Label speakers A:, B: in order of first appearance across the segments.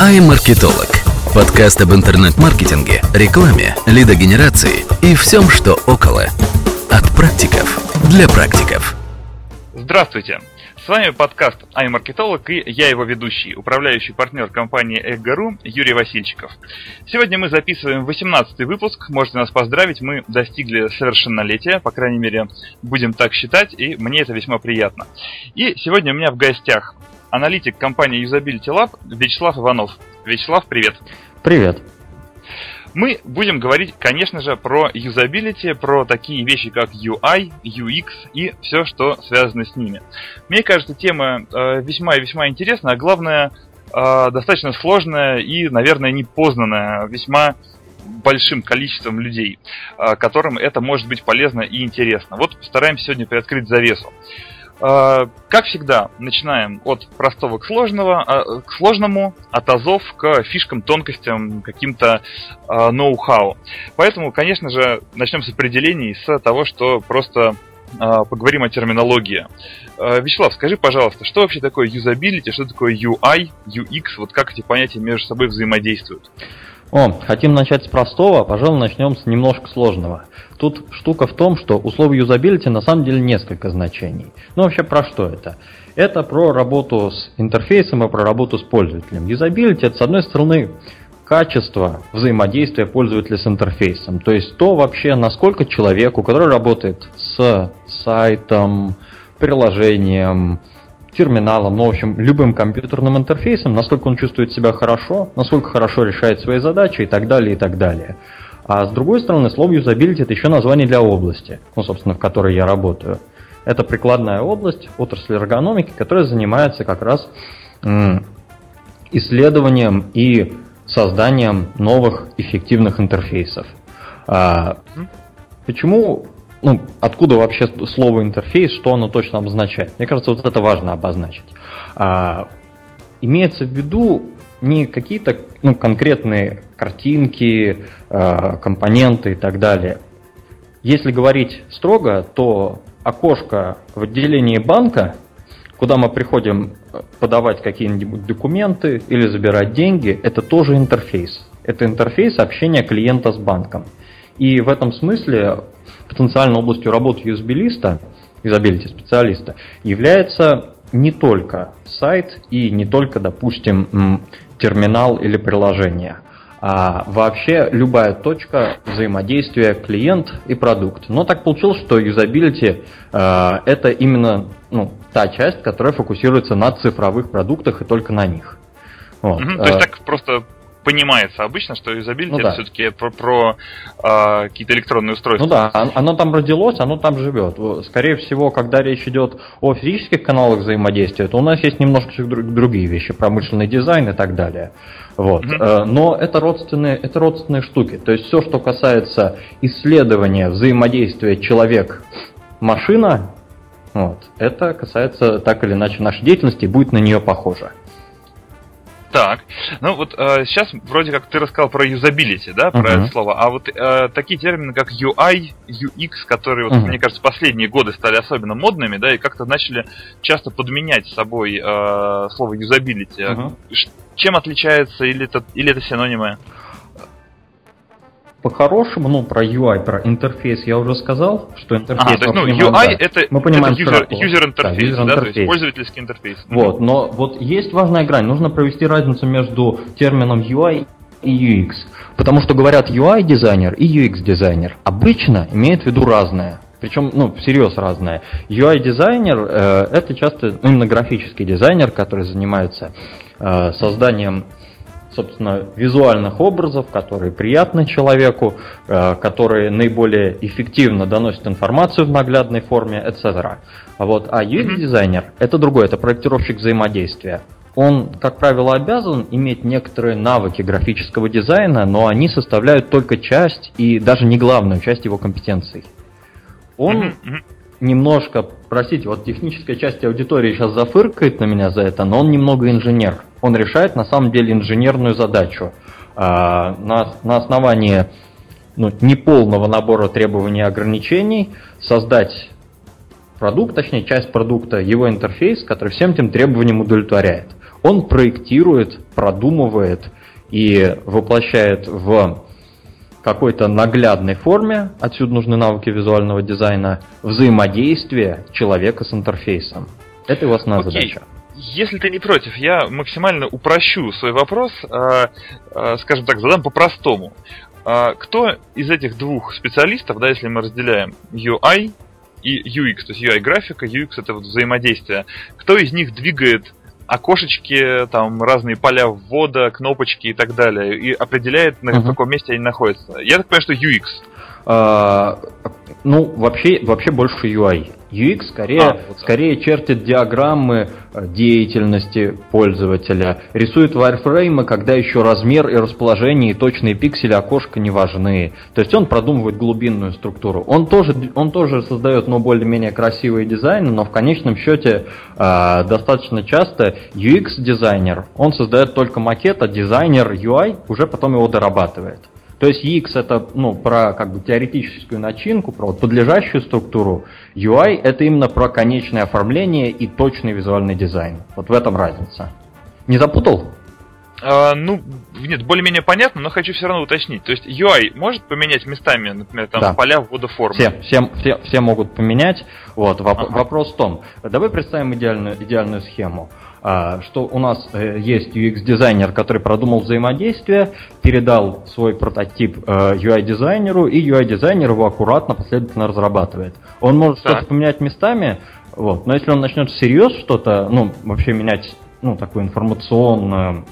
A: iMarketolog. Подкаст об интернет-маркетинге, рекламе, лидогенерации и всем, что около. От практиков для практиков.
B: Здравствуйте! С вами подкаст iMarketolog и я его ведущий, управляющий партнер компании Эггару Юрий Васильчиков. Сегодня мы записываем 18 выпуск, можете нас поздравить, мы достигли совершеннолетия, по крайней мере, будем так считать, и мне это весьма приятно. И сегодня у меня в гостях аналитик компании Usability Lab Вячеслав Иванов. Вячеслав, привет.
C: Привет.
B: Мы будем говорить, конечно же, про юзабилити, про такие вещи, как UI, UX и все, что связано с ними. Мне кажется, тема э, весьма и весьма интересная, а главное, э, достаточно сложная и, наверное, непознанная весьма большим количеством людей, э, которым это может быть полезно и интересно. Вот постараемся сегодня приоткрыть завесу. Э, как всегда, начинаем от простого к, сложного, а, к сложному, от азов к фишкам, тонкостям, каким-то э, ноу-хау. Поэтому, конечно же, начнем с определений, с того, что просто э, поговорим о терминологии. Вячеслав, скажи, пожалуйста, что вообще такое юзабилити, что такое UI, UX, вот как эти понятия между собой взаимодействуют?
C: О, хотим начать с простого, пожалуй, начнем с немножко сложного. Тут штука в том, что у слова юзабилити на самом деле несколько значений. Ну вообще про что это? Это про работу с интерфейсом и про работу с пользователем. Юзабилити это с одной стороны качество взаимодействия пользователя с интерфейсом. То есть то вообще, насколько человеку, который работает с сайтом, приложением, терминалом, ну, в общем, любым компьютерным интерфейсом, насколько он чувствует себя хорошо, насколько хорошо решает свои задачи и так далее, и так далее. А с другой стороны, слово юзабилити это еще название для области, ну, собственно, в которой я работаю. Это прикладная область, отрасль эргономики, которая занимается как раз исследованием и созданием новых эффективных интерфейсов. А, почему ну, откуда вообще слово интерфейс, что оно точно обозначает. Мне кажется, вот это важно обозначить. А, имеется в виду не какие-то ну, конкретные картинки, а, компоненты и так далее. Если говорить строго, то окошко в отделении банка, куда мы приходим подавать какие-нибудь документы или забирать деньги, это тоже интерфейс. Это интерфейс общения клиента с банком. И в этом смысле потенциальной областью работы юзабилиста, юзабилити специалиста, является не только сайт и не только, допустим, терминал или приложение, а вообще любая точка взаимодействия клиент и продукт. Но так получилось, что юзабилити э, это именно ну, та часть, которая фокусируется на цифровых продуктах и только на них.
B: Вот. Угу, то есть так просто понимается обычно, что юзабилити ну, это да. все-таки про, про э, какие-то электронные устройства.
C: Ну да, оно там родилось, оно там живет. Скорее всего, когда речь идет о физических каналах взаимодействия, то у нас есть немножко другие вещи, промышленный дизайн и так далее. Вот. Mm-hmm. Но это родственные, это родственные штуки. То есть все, что касается исследования взаимодействия человек-машина, вот, это касается так или иначе нашей деятельности, будет на нее похоже.
B: Так, ну вот э, сейчас вроде как ты рассказал про юзабилити, да, про uh-huh. это слово, а вот э, такие термины, как UI, UX, которые, вот, uh-huh. мне кажется, последние годы стали особенно модными, да, и как-то начали часто подменять собой э, слово юзабилити. Uh-huh. Чем отличается, или это, или это синонимы?
C: По-хорошему, ну, про UI, про интерфейс я уже сказал, что интерфейс... А,
B: то есть, ну, UI да. это, мы понимаем это user, user интерфейс, да, user да, то есть пользовательский интерфейс.
C: Вот, но вот есть важная грань, нужно провести разницу между термином UI и UX. Потому что говорят UI-дизайнер и UX-дизайнер. Обычно имеют в виду разное. Причем, ну, всерьез разное. UI-дизайнер э, это часто именно графический дизайнер, который занимается э, созданием собственно, визуальных образов, которые приятны человеку, э, которые наиболее эффективно доносят информацию в наглядной форме, etc. А вот а UX-дизайнер mm-hmm. это другое, это проектировщик взаимодействия. Он, как правило, обязан иметь некоторые навыки графического дизайна, но они составляют только часть и даже не главную часть его компетенций. Он mm-hmm немножко, простите, вот техническая часть аудитории сейчас зафыркает на меня за это, но он немного инженер. Он решает на самом деле инженерную задачу. А, на, на основании ну, неполного набора требований и ограничений создать продукт, точнее часть продукта, его интерфейс, который всем этим требованиям удовлетворяет. Он проектирует, продумывает и воплощает в какой-то наглядной форме, отсюда нужны навыки визуального дизайна, взаимодействие человека с интерфейсом. Это его основная Окей. задача.
B: Если ты не против, я максимально упрощу свой вопрос, э, э, скажем так, задам по-простому. Э, кто из этих двух специалистов, да, если мы разделяем UI и UX, то есть UI графика, UX это вот взаимодействие, кто из них двигает окошечки, там разные поля ввода, кнопочки и так далее, и определяет, на uh-huh. каком месте они находятся. Я так понимаю, что UX.
C: А, ну, вообще, вообще больше UI. UX скорее, а, вот скорее чертит диаграммы э, деятельности пользователя, рисует вайрфреймы, когда еще размер и расположение и точные пиксели окошка не важны. То есть он продумывает глубинную структуру. Он тоже, он тоже создает, но более-менее красивые дизайны, но в конечном счете э, достаточно часто UX-дизайнер, он создает только макет, а дизайнер UI уже потом его дорабатывает. То есть UX это ну, про как бы теоретическую начинку, про вот подлежащую структуру. UI это именно про конечное оформление и точный визуальный дизайн. Вот в этом разница. Не запутал?
B: А, ну, нет, более-менее понятно, но хочу все равно уточнить. То есть UI может поменять местами, например, там да. поля ввода формы?
C: Все, все, все, все могут поменять. Вот, воп- ага. вопрос в том, давай представим идеальную, идеальную схему. А, что у нас э, есть UX-дизайнер, который продумал взаимодействие, передал свой прототип UI-дизайнеру, э, и UI-дизайнер его аккуратно, последовательно разрабатывает. Он может так. что-то поменять местами, вот, но если он начнет всерьез что-то, ну, вообще менять, ну, такую информационную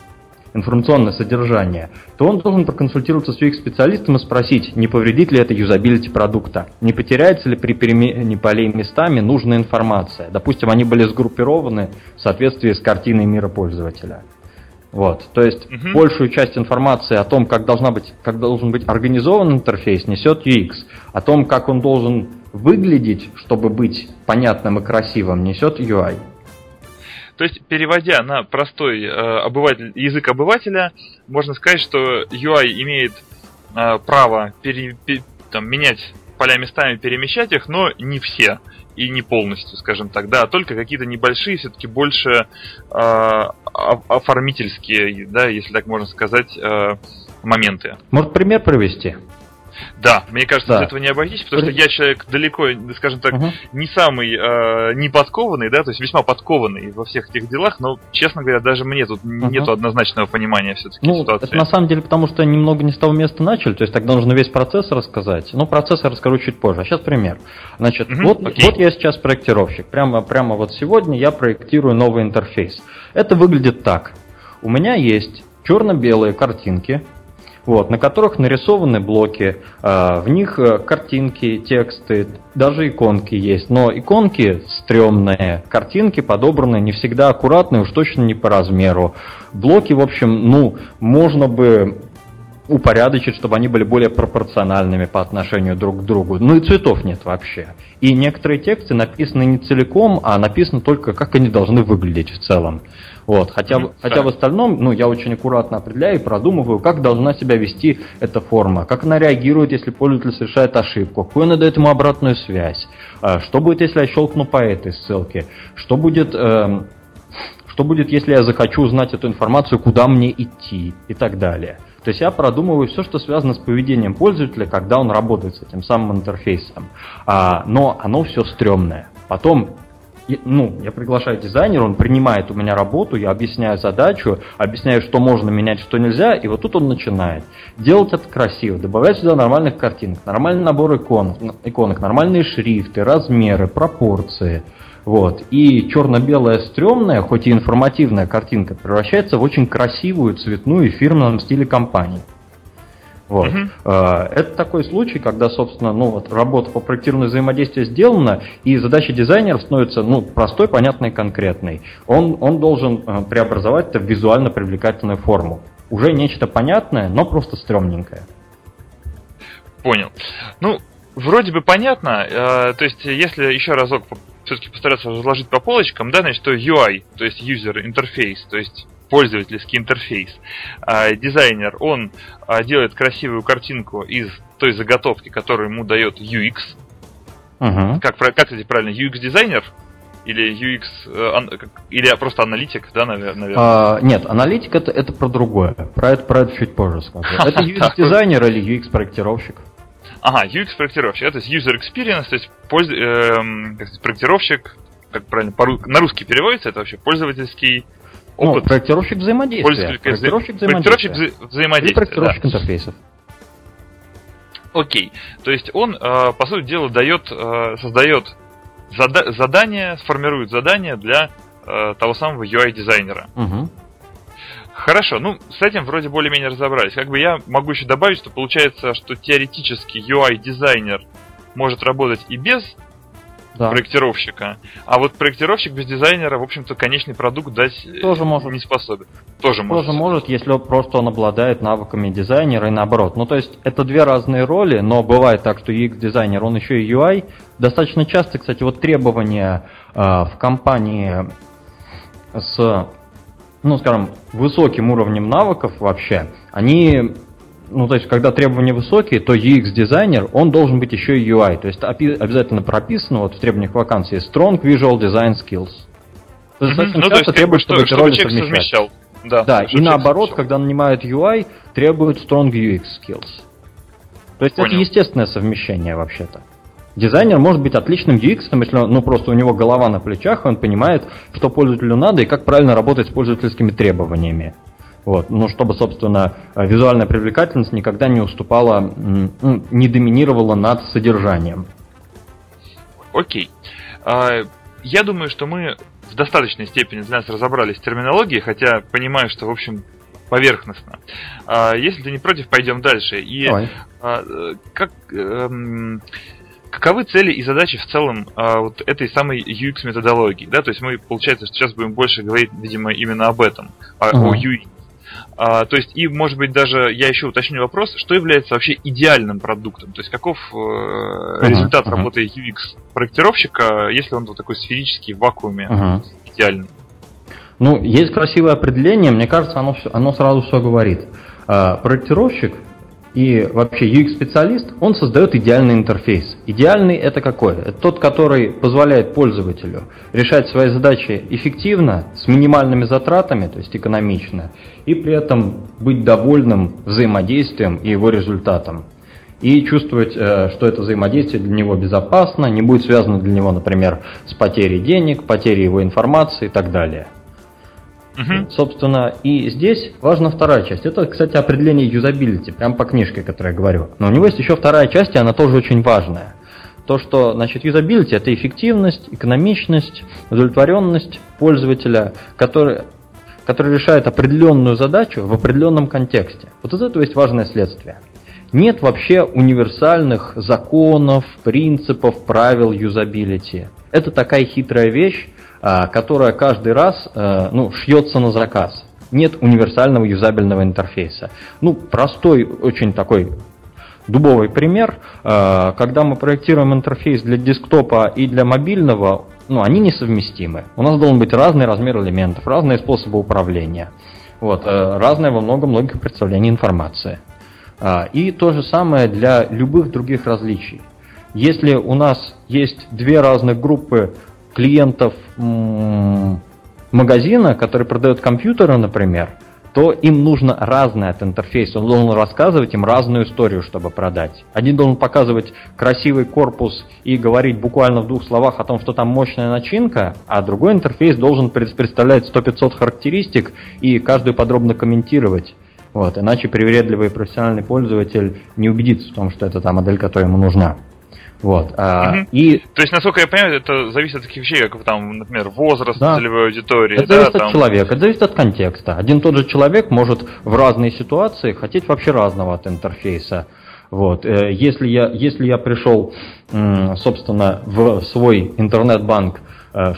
C: информационное содержание, то он должен проконсультироваться с UX-специалистом и спросить, не повредит ли это юзабилити продукта, не потеряется ли при перемене полей местами нужная информация. Допустим, они были сгруппированы в соответствии с картиной мира пользователя. Вот, то есть угу. большую часть информации о том, как, должна быть, как должен быть организован интерфейс, несет UX. О том, как он должен выглядеть, чтобы быть понятным и красивым, несет UI.
B: То есть, переводя на простой э, обыватель, язык обывателя, можно сказать, что UI имеет э, право пере, пер, там, менять поля местами, перемещать их, но не все и не полностью, скажем так, да, только какие-то небольшие, все-таки больше э, оформительские, да, если так можно сказать, э, моменты.
C: Может, пример провести?
B: Да, мне кажется, да. без этого не обойтись, потому что я человек далеко, скажем так, угу. не самый э, не подкованный, да, то есть весьма подкованный во всех этих делах, но, честно говоря, даже мне тут угу. нету однозначного понимания все-таки
C: ну, ситуации. Это на самом деле потому, что немного не с того места начали, то есть тогда нужно весь процесс рассказать. Ну, процесс я расскажу чуть позже. А сейчас пример. Значит, угу, вот, вот я сейчас проектировщик. Прямо, прямо вот сегодня я проектирую новый интерфейс. Это выглядит так. У меня есть черно-белые картинки, вот, на которых нарисованы блоки, а, в них э, картинки, тексты, даже иконки есть, но иконки стрёмные, картинки подобраны не всегда аккуратно уж точно не по размеру. Блоки, в общем, ну, можно бы упорядочить, чтобы они были более пропорциональными по отношению друг к другу. Ну и цветов нет вообще. И некоторые тексты написаны не целиком, а написано только, как они должны выглядеть в целом. Вот. Хотя, mm-hmm. хотя в остальном, ну, я очень аккуратно определяю и продумываю, как должна себя вести эта форма, как она реагирует, если пользователь совершает ошибку, какую она дает ему обратную связь, а, что будет, если я щелкну по этой ссылке, что будет, э, что будет, если я захочу узнать эту информацию, куда мне идти и так далее. То есть я продумываю все, что связано с поведением пользователя, когда он работает с этим самым интерфейсом. А, но оно все стрёмное. Потом ну, я приглашаю дизайнера, он принимает у меня работу, я объясняю задачу, объясняю, что можно менять, что нельзя, и вот тут он начинает. Делать это красиво, добавлять сюда нормальных картинок, нормальный набор иконок, иконок нормальные шрифты, размеры, пропорции. Вот. И черно-белая стрёмная, хоть и информативная картинка, превращается в очень красивую, цветную и фирменном стиле компании. Вот. Угу. Это такой случай, когда, собственно, ну, вот, работа по проектированию взаимодействия сделана, и задача дизайнера становится ну, простой, понятной, конкретной. Он, он должен э, преобразовать это в визуально привлекательную форму. Уже нечто понятное, но просто стрёмненькое.
B: Понял. Ну, вроде бы понятно. Э, то есть, если еще разок все-таки постараться разложить по полочкам, да, значит, то UI, то есть user interface, то есть пользовательский интерфейс. А, дизайнер, он а, делает красивую картинку из той заготовки, которую ему дает UX. Uh-huh. Как, как это правильно? UX-дизайнер? или UX, э, или просто аналитик, да, наверное?
C: А, нет, аналитик это, это про другое. Про это, про это чуть позже скажу. Это UX-дизайнер или UX-проектировщик?
B: Ага, UX-проектировщик, это user experience, то есть польз... э, проектировщик, как правильно, на русский переводится, это вообще пользовательский
C: опыт. Ну, проектировщик взаимодействия.
B: Проектировщик взаимодействия. Проектировщик взаимодействия. И
C: проектировщик да. интерфейсов.
B: Окей. То есть он, э, по сути дела, дает, э, создает зада- задание, сформирует задание для э, того самого UI-дизайнера.
C: Угу.
B: Хорошо, ну, с этим вроде более-менее разобрались. Как бы я могу еще добавить, что получается, что теоретически UI-дизайнер может работать и без да. проектировщика, а вот проектировщик без дизайнера, в общем-то, конечный продукт дать
C: Тоже может.
B: не способен. Тоже,
C: Тоже может. может, если просто он обладает навыками дизайнера и наоборот. Ну, то есть, это две разные роли, но бывает так, что UX-дизайнер, он еще и UI. Достаточно часто, кстати, вот требования э, в компании с ну, скажем, высоким уровнем навыков вообще, они, ну, то есть, когда требования высокие, то UX-дизайнер, он должен быть еще и UI. То есть, обязательно прописано вот в требованиях вакансии Strong Visual Design Skills.
B: То есть, достаточно ну, часто требуют, чтобы эти роли совмещать.
C: Да, да и наоборот, совмещал. когда нанимают UI, требуют Strong UX Skills. То есть, Понял. это естественное совмещение вообще-то. Дизайнер может быть отличным UX, если ну, просто у него голова на плечах, и он понимает, что пользователю надо и как правильно работать с пользовательскими требованиями. Вот. Ну, чтобы, собственно, визуальная привлекательность никогда не уступала, ну, не доминировала над содержанием.
B: Окей. А, я думаю, что мы в достаточной степени для нас разобрались в терминологии, хотя понимаю, что, в общем, поверхностно. А, если ты не против, пойдем дальше. И Давай. А, как эм, каковы цели и задачи в целом а, вот этой самой UX методологии, да, то есть мы, получается, сейчас будем больше говорить, видимо, именно об этом, uh-huh. о UX. А, то есть, и, может быть, даже я еще уточню вопрос, что является вообще идеальным продуктом? То есть, каков э, uh-huh, результат uh-huh. работы UX-проектировщика, если он вот такой сферический в вакууме uh-huh. идеальный?
C: Ну, есть красивое определение, мне кажется, оно, оно сразу все говорит. А, проектировщик и вообще UX-специалист, он создает идеальный интерфейс. Идеальный это какой? Это тот, который позволяет пользователю решать свои задачи эффективно, с минимальными затратами, то есть экономично, и при этом быть довольным взаимодействием и его результатом. И чувствовать, э, что это взаимодействие для него безопасно, не будет связано для него, например, с потерей денег, потерей его информации и так далее. Собственно, и здесь важна вторая часть. Это, кстати, определение юзабилити, прям по книжке, которую я говорю. Но у него есть еще вторая часть, и она тоже очень важная. То, что, значит, юзабилити – это эффективность, экономичность, удовлетворенность пользователя, который, который решает определенную задачу в определенном контексте. Вот из этого есть важное следствие. Нет вообще универсальных законов, принципов, правил юзабилити. Это такая хитрая вещь, которая каждый раз э, ну, шьется на заказ. Нет универсального юзабельного интерфейса. Ну, простой, очень такой дубовый пример. Э, когда мы проектируем интерфейс для десктопа и для мобильного, ну, они несовместимы. У нас должен быть разный размер элементов, разные способы управления. Вот, э, разное во много-многих представлений информации. И то же самое для любых других различий. Если у нас есть две разных группы клиентов магазина, который продает компьютеры, например, то им нужно разное от интерфейса. Он должен рассказывать им разную историю, чтобы продать. Один должен показывать красивый корпус и говорить буквально в двух словах о том, что там мощная начинка, а другой интерфейс должен представлять 100-500 характеристик и каждую подробно комментировать. Вот, иначе привередливый профессиональный пользователь не убедится в том, что это та модель, которая ему нужна. Вот. А,
B: угу. и... То есть, насколько я понимаю, это зависит от таких вещей, как там, например, возраст да. целевой аудитории.
C: Это
B: да,
C: зависит
B: там...
C: от человека, это зависит от контекста. Один тот же человек может в разные ситуации хотеть вообще разного от интерфейса. Вот. Э, если я, если я пришел, собственно, в свой интернет-банк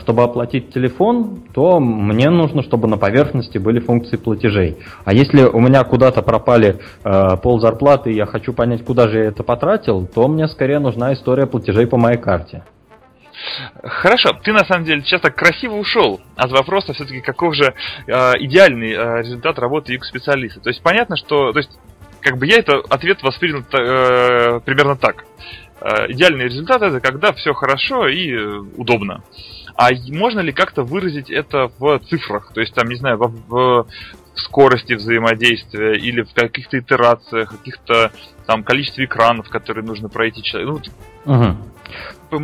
C: чтобы оплатить телефон, то мне нужно, чтобы на поверхности были функции платежей. А если у меня куда-то пропали э, пол зарплаты, и я хочу понять, куда же я это потратил, то мне скорее нужна история платежей по моей карте.
B: Хорошо, ты на самом деле сейчас так красиво ушел от вопроса все-таки каков же э, идеальный э, результат работы UX-специалиста. То есть понятно, что, то есть как бы я это ответ воспринял э, примерно так. Э, идеальный результат это когда все хорошо и э, удобно. А можно ли как-то выразить это в цифрах? То есть, там, не знаю, в, в скорости взаимодействия или в каких-то итерациях, каких-то там количестве экранов, которые нужно пройти человеку. Ну, угу.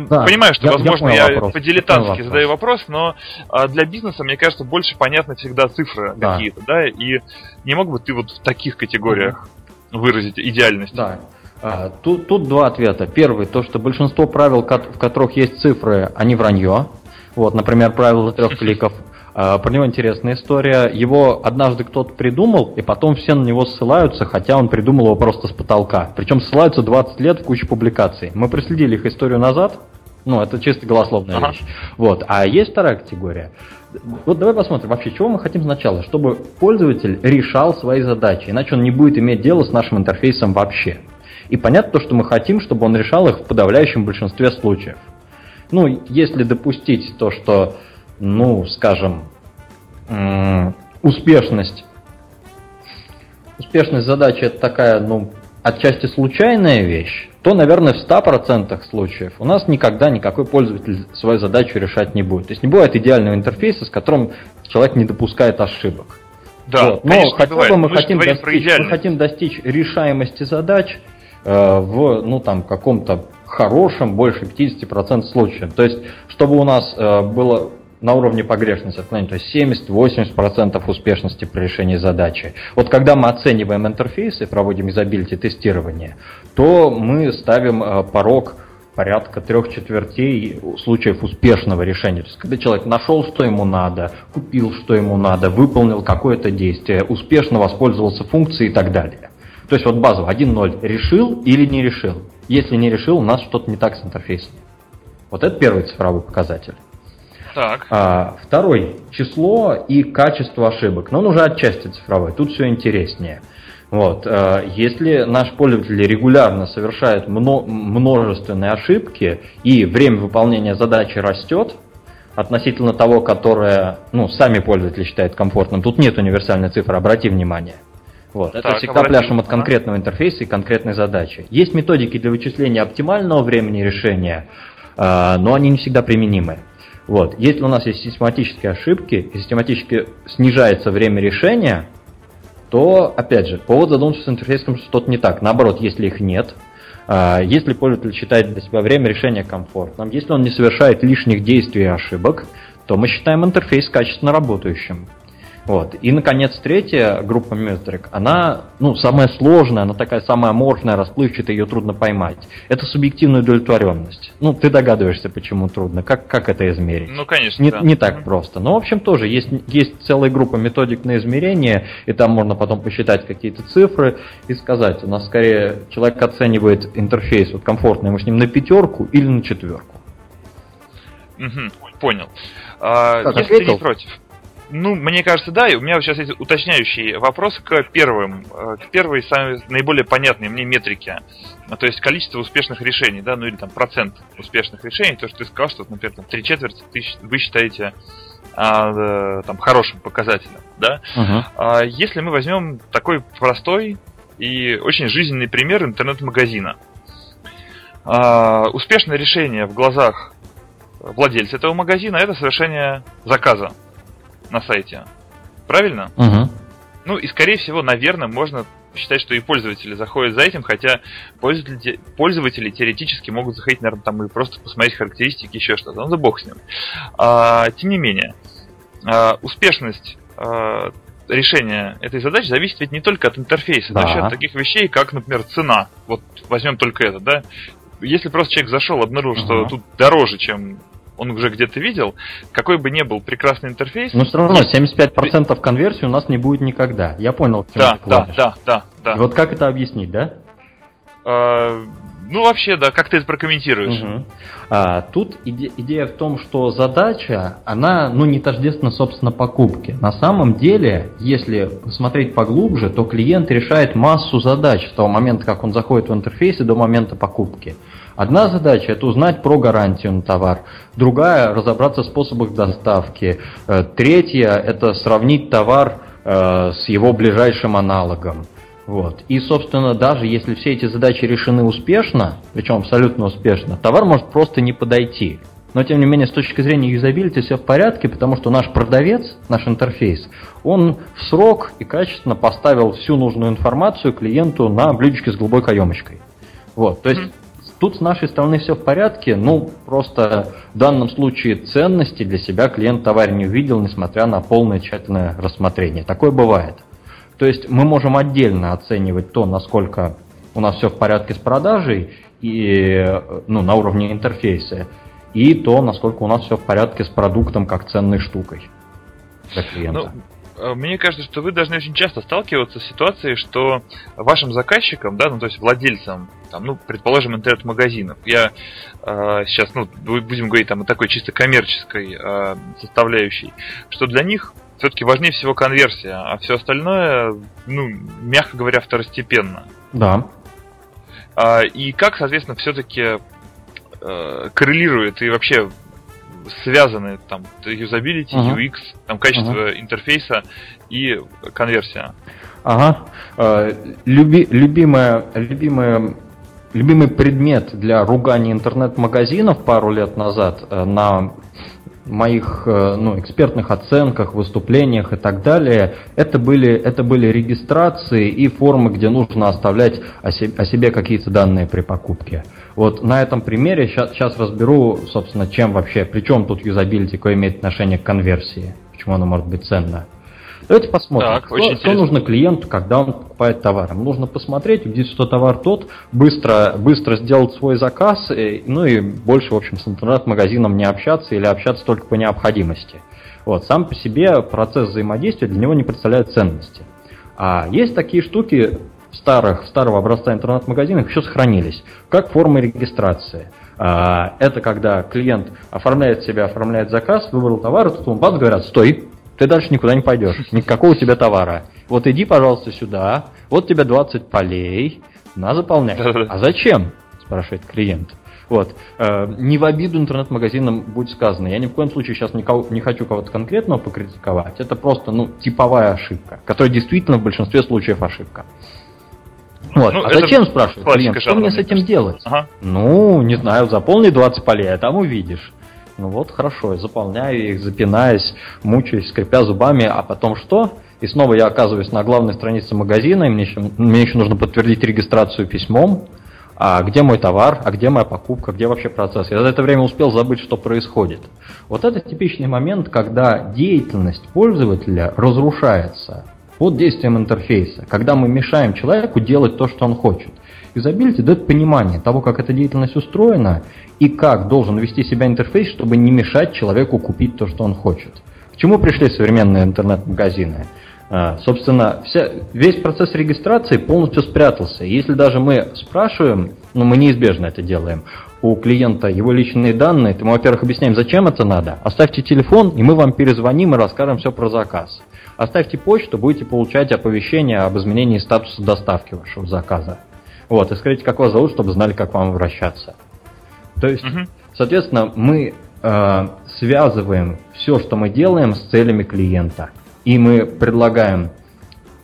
B: Да, Понимаю, что, я, возможно, я, я по-дилетантски задаю вопрос, но а, для бизнеса, мне кажется, больше понятно всегда цифры да. какие-то, да, и не мог бы ты вот в таких категориях угу. выразить идеальность?
C: Да. А, тут, тут два ответа. Первый, то, что большинство правил, в которых есть цифры, они вранье. Вот, например, правило трех кликов. А, про него интересная история. Его однажды кто-то придумал, и потом все на него ссылаются, хотя он придумал его просто с потолка. Причем ссылаются 20 лет в кучу публикаций. Мы проследили их историю назад. Ну, это чисто голословная ага. вещь. Вот. А есть вторая категория. Вот давай посмотрим вообще, чего мы хотим сначала. Чтобы пользователь решал свои задачи, иначе он не будет иметь дело с нашим интерфейсом вообще. И понятно то, что мы хотим, чтобы он решал их в подавляющем большинстве случаев. Ну, если допустить то, что ну, скажем, успешность. Успешность задачи это такая, ну, отчасти случайная вещь, то, наверное, в 100% случаев у нас никогда никакой пользователь свою задачу решать не будет. То есть не бывает идеального интерфейса, с которым человек не допускает ошибок. Да, вот. Но хотя бы мы, мы хотим, достичь, мы хотим достичь решаемости задач э, в ну, там, каком-то хорошем, больше 50% случаев. То есть, чтобы у нас э, было на уровне погрешности отклонений, то есть 70-80% успешности при решении задачи. Вот когда мы оцениваем интерфейсы, проводим изобилити тестирование, то мы ставим э, порог порядка трех четвертей случаев успешного решения. То есть, когда человек нашел, что ему надо, купил, что ему надо, выполнил какое-то действие, успешно воспользовался функцией и так далее. То есть вот базово 1.0 решил или не решил. Если не решил, у нас что-то не так с интерфейсом. Вот это первый цифровой показатель. Так. А, второй число и качество ошибок. Но он уже отчасти цифровой. Тут все интереснее. Вот. А, если наш пользователь регулярно совершает множественные ошибки и время выполнения задачи растет относительно того, которое ну, сами пользователи считают комфортным, тут нет универсальной цифры, обрати внимание. Вот. Это всегда пляшем от конкретного интерфейса и конкретной задачи. Есть методики для вычисления оптимального времени решения, а, но они не всегда применимы. Вот. Если у нас есть систематические ошибки и систематически снижается время решения, то, опять же, повод задуматься с интерфейсом что-то не так. Наоборот, если их нет, а, если пользователь считает для себя время решения комфортным, если он не совершает лишних действий и ошибок, то мы считаем интерфейс качественно работающим. Вот. И, наконец, третья группа метрик, она, ну, самая сложная, она такая самая аморфная, расплывчатая, ее трудно поймать. Это субъективная удовлетворенность. Ну, ты догадываешься, почему трудно, как, как это измерить.
B: Ну, конечно,
C: Не,
B: да.
C: не так mm-hmm. просто. Но, в общем, тоже есть, есть целая группа методик на измерение, и там можно потом посчитать какие-то цифры и сказать, у нас скорее человек оценивает интерфейс вот комфортный, мы с ним на пятерку или на четверку.
B: Угу, понял. А, так, если ответил? ты не против, ну, мне кажется, да. И у меня сейчас есть уточняющий вопрос к первым, э, к первой самой наиболее понятной мне метрике. Ну, то есть количество успешных решений, да, ну или там процент успешных решений. То, что ты сказал, что, например, там, три четверти ты, вы считаете а, там хорошим показателем, да. Uh-huh. А, если мы возьмем такой простой и очень жизненный пример интернет-магазина. А, успешное решение в глазах владельца этого магазина это совершение заказа на сайте. Правильно?
C: Угу.
B: Ну и скорее всего, наверное, можно считать, что и пользователи заходят за этим, хотя пользователи, пользователи теоретически могут заходить, наверное, там и просто посмотреть характеристики, еще что-то. Ну да бог с ним. А, тем не менее, а, успешность а, решения этой задачи зависит ведь не только от интерфейса, да. но еще от таких вещей, как, например, цена. Вот возьмем только это, да. Если просто человек зашел, обнаружил, uh что тут дороже, чем он уже где-то видел, какой бы ни был прекрасный интерфейс...
C: Но все равно 75% конверсии у нас не будет никогда. Я понял,
B: к да, да, да, да, да.
C: И вот как это объяснить, да?
B: Ну, вообще, да, как ты это прокомментируешь?
C: Угу. А, тут иде- идея в том, что задача, она, ну, не тождественна, собственно, покупке. На самом деле, если посмотреть поглубже, то клиент решает массу задач с того момента, как он заходит в интерфейс и до момента покупки. Одна задача – это узнать про гарантию на товар. Другая – разобраться в способах доставки. Э, третья – это сравнить товар э, с его ближайшим аналогом. Вот. И, собственно, даже если все эти задачи решены успешно, причем абсолютно успешно, товар может просто не подойти. но тем не менее с точки зрения юзабилити все в порядке, потому что наш продавец, наш интерфейс, он в срок и качественно поставил всю нужную информацию клиенту на блюдечке с голубой каемочкой. Вот, то есть mm-hmm. тут с нашей стороны все в порядке, ну просто в данном случае ценности для себя клиент товар не увидел, несмотря на полное тщательное рассмотрение. Такое бывает. То есть мы можем отдельно оценивать то, насколько у нас все в порядке с продажей и ну, на уровне интерфейса, и то, насколько у нас все в порядке с продуктом как ценной штукой для клиента.
B: Ну, мне кажется, что вы должны очень часто сталкиваться с ситуацией, что вашим заказчикам, да, ну то есть владельцам, там, ну, предположим, интернет-магазинов, я э, сейчас, ну, будем говорить там о такой чисто коммерческой э, составляющей, что для них все-таки важнее всего конверсия, а все остальное, ну, мягко говоря, второстепенно.
C: Да.
B: А, и как, соответственно, все-таки э, коррелирует и вообще связаны там юзабилити, uh-huh. UX, там качество uh-huh. интерфейса и конверсия.
C: Ага. Э, люби, любимая, любимая, любимый предмет для ругания интернет-магазинов пару лет назад э, на моих э, ну, экспертных оценках, выступлениях и так далее, это были, это были регистрации и формы, где нужно оставлять о себе, о себе какие-то данные при покупке. Вот на этом примере сейчас, сейчас разберу, собственно, чем вообще, при чем тут юзабилити, какое имеет отношение к конверсии, почему оно может быть ценно. Давайте посмотрим, так, что, что нужно клиенту, когда он покупает товар. Ему нужно посмотреть, убедиться, что товар тот, быстро, быстро сделать свой заказ, и, ну и больше, в общем, с интернет-магазином не общаться или общаться только по необходимости. Вот, сам по себе процесс взаимодействия для него не представляет ценности. А есть такие штуки старых, старого образца интернет-магазинов еще сохранились, как формы регистрации. А, это когда клиент оформляет себя, оформляет заказ, выбрал товар, и тут он бац, говорят, стой, ты дальше никуда не пойдешь. Никакого у тебя товара. Вот иди, пожалуйста, сюда. Вот тебе 20 полей. На, заполнять. А зачем? Спрашивает клиент. Вот. Э, не в обиду интернет-магазинам будет сказано. Я ни в коем случае сейчас никого, не хочу кого-то конкретного покритиковать. Это просто ну, типовая ошибка, которая действительно в большинстве случаев ошибка. Вот. Ну, а зачем, спрашивает клиент, что мне с этим делать? Ага. Ну, не знаю, заполни 20 полей, а там увидишь. Ну вот, хорошо, заполняю их, запинаясь, мучаясь, скрипя зубами, а потом что? И снова я оказываюсь на главной странице магазина, и мне еще, мне еще нужно подтвердить регистрацию письмом. А где мой товар, а где моя покупка, где вообще процесс. Я за это время успел забыть, что происходит. Вот это типичный момент, когда деятельность пользователя разрушается под действием интерфейса, когда мы мешаем человеку делать то, что он хочет. Юзабилити дает понимание того, как эта деятельность устроена и как должен вести себя интерфейс, чтобы не мешать человеку купить то, что он хочет. К чему пришли современные интернет-магазины? А, собственно, вся, весь процесс регистрации полностью спрятался. Если даже мы спрашиваем, ну мы неизбежно это делаем, у клиента его личные данные, то мы, во-первых, объясняем, зачем это надо. Оставьте телефон, и мы вам перезвоним и расскажем все про заказ. Оставьте почту, будете получать оповещение об изменении статуса доставки вашего заказа. Вот, и скажите, как вас зовут, чтобы знали, как вам обращаться. То есть, угу. соответственно, мы э, связываем все, что мы делаем, с целями клиента. И мы предлагаем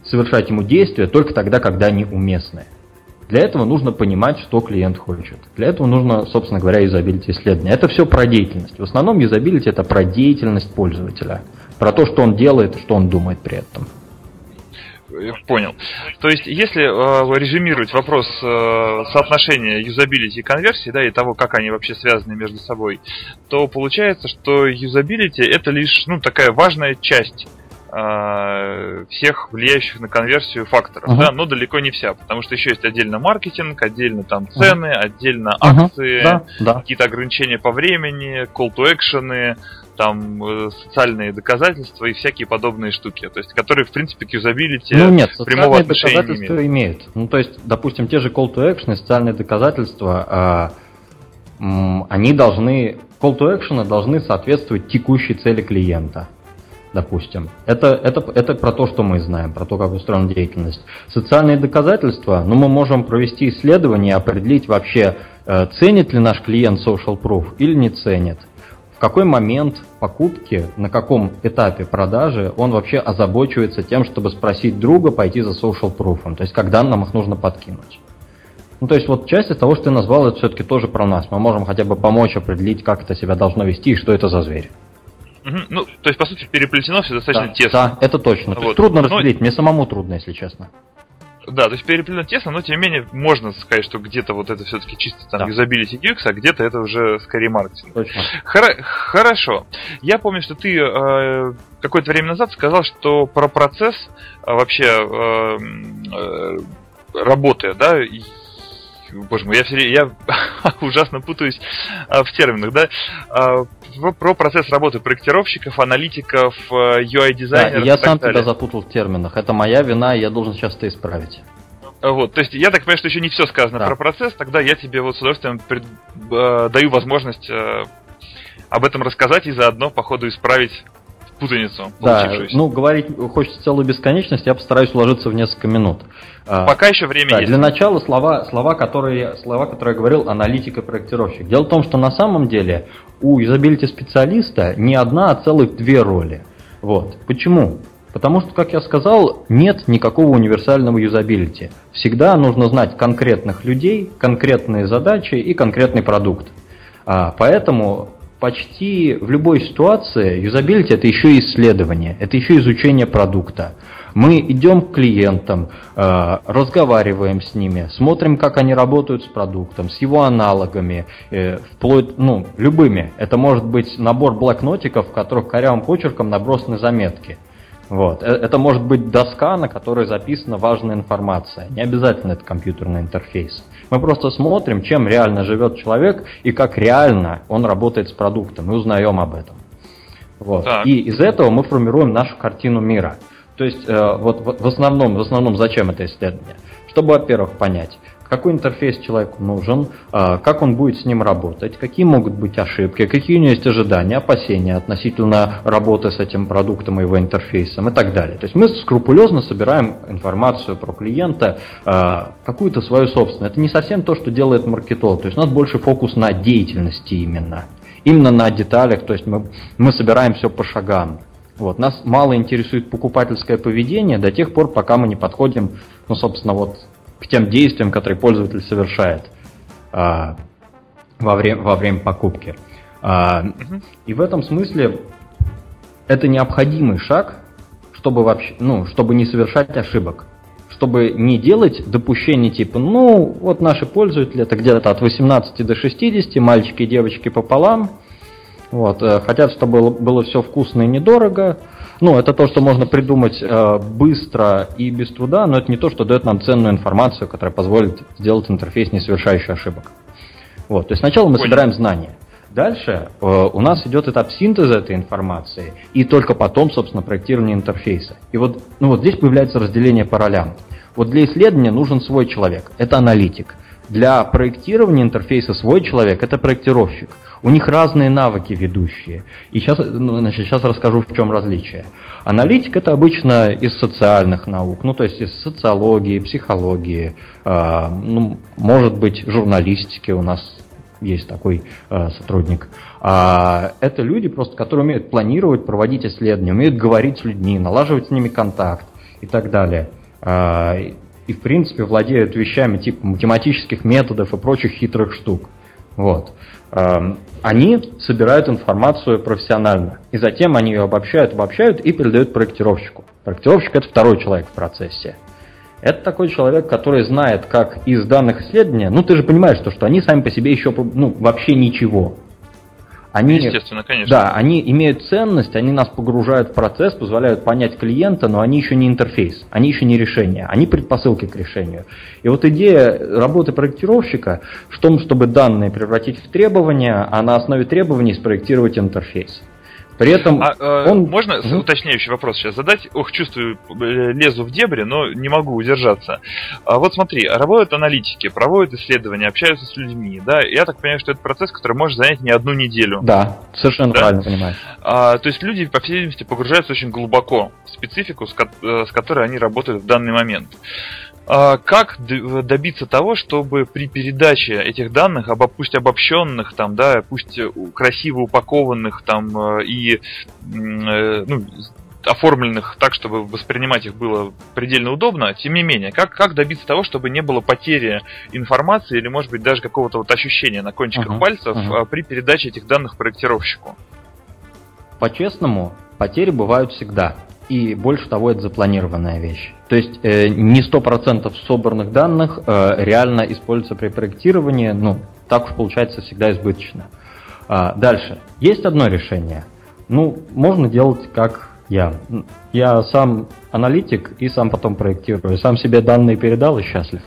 C: совершать ему действия только тогда, когда они уместны. Для этого нужно понимать, что клиент хочет. Для этого нужно, собственно говоря, юзабилити исследования. Это все про деятельность. В основном юзабилити это про деятельность пользователя. Про то, что он делает что он думает при этом
B: понял. То есть, если э, резюмировать вопрос э, соотношения юзабилити и конверсии, да, и того, как они вообще связаны между собой, то получается, что юзабилити это лишь, ну, такая важная часть э, всех влияющих на конверсию факторов, uh-huh. да, но далеко не вся, потому что еще есть отдельно маркетинг, отдельно там цены, uh-huh. отдельно акции, uh-huh. да, какие-то ограничения по времени, call to action, там э, социальные доказательства и всякие подобные штуки, то есть которые, в принципе, к юзабилити
C: ну, нет, прямого отношения не имеют. имеют. Ну, то есть, допустим, те же call to action, социальные доказательства, э, они должны, call to action должны соответствовать текущей цели клиента допустим. Это, это, это про то, что мы знаем, про то, как устроена деятельность. Социальные доказательства, ну, мы можем провести исследование, определить вообще, э, ценит ли наш клиент social proof или не ценит в какой момент покупки, на каком этапе продажи он вообще озабочивается тем, чтобы спросить друга пойти за social proof, то есть когда нам их нужно подкинуть. Ну, то есть вот часть из того, что ты назвал, это все-таки тоже про нас. Мы можем хотя бы помочь определить, как это себя должно вести и что это за зверь.
B: Угу. Ну, то есть, по сути, переплетено все достаточно
C: да,
B: тесно.
C: Да, это точно. То вот. есть трудно разделить, но... мне самому трудно, если честно.
B: Да, то есть переплетено тесно, но тем не менее можно сказать, что где-то вот это все-таки чисто там да. юзабилити UX, а где-то это уже скорее маркетинг. Точно. Хор- хорошо. Я помню, что ты э, какое-то время назад сказал, что про процесс э, вообще э, э, работы, да, боже мой, я, все, я ужасно путаюсь а, в терминах, да, а, про процесс работы проектировщиков, аналитиков, UI-дизайнеров.
C: Да, я сам тебя запутал в терминах. Это моя вина, и я должен сейчас это исправить.
B: Вот, то есть я так понимаю, что еще не все сказано да. про процесс, тогда я тебе вот с удовольствием пред, э, даю возможность э, об этом рассказать и заодно по ходу исправить путаницу
C: Да, ну, говорить хочется целую бесконечность, я постараюсь уложиться в несколько минут.
B: А, Пока еще время
C: да,
B: есть.
C: Для начала слова, слова, которые, слова, которые я говорил, аналитик и проектировщик. Дело в том, что на самом деле у юзабилити специалиста не одна, а целых две роли. Вот. Почему? Потому что, как я сказал, нет никакого универсального юзабилити. Всегда нужно знать конкретных людей, конкретные задачи и конкретный продукт. А, поэтому почти в любой ситуации юзабилити это еще исследование, это еще изучение продукта. Мы идем к клиентам, э, разговариваем с ними, смотрим, как они работают с продуктом, с его аналогами, э, вплоть, ну, любыми. Это может быть набор блокнотиков, в которых корявым почерком набросаны заметки. Вот. Э, это может быть доска, на которой записана важная информация. Не обязательно это компьютерный интерфейс. Мы просто смотрим, чем реально живет человек и как реально он работает с продуктом, и узнаем об этом. Вот. И из этого мы формируем нашу картину мира. То есть, э, вот, вот в основном, в основном, зачем это исследование? Чтобы, во-первых, понять, какой интерфейс человеку нужен, а, как он будет с ним работать, какие могут быть ошибки, какие у него есть ожидания, опасения относительно работы с этим продуктом и его интерфейсом и так далее. То есть мы скрупулезно собираем информацию про клиента, а, какую-то свою собственную. Это не совсем то, что делает маркетолог. То есть у нас больше фокус на деятельности именно. Именно на деталях, то есть мы, мы собираем все по шагам. Вот. Нас мало интересует покупательское поведение до тех пор, пока мы не подходим, ну, собственно, вот к тем действиям, которые пользователь совершает а, во, время, во время покупки. А. И в этом смысле это необходимый шаг, чтобы вообще, ну, чтобы не совершать ошибок. Чтобы не делать допущений типа, ну, вот наши пользователи, это где-то от 18 до 60, мальчики и девочки пополам, вот, э, хотят, чтобы было, было все вкусно и недорого, ну, это то, что можно придумать э, быстро и без труда, но это не то, что дает нам ценную информацию, которая позволит сделать интерфейс, не совершающий ошибок. Вот, то есть сначала мы Понял. собираем знания. Дальше э, у нас идет этап синтеза этой информации, и только потом, собственно, проектирование интерфейса. И вот, ну вот здесь появляется разделение по ролям. Вот для исследования нужен свой человек, это аналитик. Для проектирования интерфейса свой человек – это проектировщик. У них разные навыки ведущие. И сейчас, ну, значит, сейчас расскажу, в чем различие. Аналитик – это обычно из социальных наук, ну, то есть из социологии, психологии, э, ну, может быть, журналистики у нас есть такой э, сотрудник. А это люди, просто, которые умеют планировать, проводить исследования, умеют говорить с людьми, налаживать с ними контакт и так далее. И, в принципе, владеют вещами типа математических методов и прочих хитрых штук. Вот. Эм, они собирают информацию профессионально, и затем они ее обобщают, обобщают и передают проектировщику. Проектировщик – это второй человек в процессе. Это такой человек, который знает, как из данных исследования, ну ты же понимаешь, что, что они сами по себе еще ну, вообще ничего. Они, Естественно, конечно. Да, они имеют ценность, они нас погружают в процесс, позволяют понять клиента, но они еще не интерфейс, они еще не решение, они предпосылки к решению. И вот идея работы проектировщика в том, чтобы данные превратить в требования, а на основе требований спроектировать интерфейс. При этом
B: а, он... Можно mm-hmm. уточняющий вопрос сейчас задать? Ох, чувствую, э, лезу в дебри, но не могу удержаться. А вот смотри, работают аналитики, проводят исследования, общаются с людьми, да? Я так понимаю, что это процесс, который может занять не одну неделю.
C: Да, совершенно да? правильно понимаешь.
B: А, то есть люди, по всей видимости, погружаются очень глубоко в специфику, с, ко- э, с которой они работают в данный момент. А как добиться того, чтобы при передаче этих данных, об, пусть обобщенных, там, да, пусть красиво упакованных там, э, и э, ну, оформленных так, чтобы воспринимать их было предельно удобно, тем не менее, как, как добиться того, чтобы не было потери информации или, может быть, даже какого-то вот ощущения на кончиках uh-huh, пальцев uh-huh. при передаче этих данных проектировщику?
C: По-честному, потери бывают всегда. И больше того, это запланированная вещь. То есть э, не 100% собранных данных э, реально используется при проектировании, ну, так уж получается всегда избыточно. А, дальше. Есть одно решение. Ну, можно делать как я. Я сам аналитик и сам потом проектирую. Сам себе данные передал и счастлив.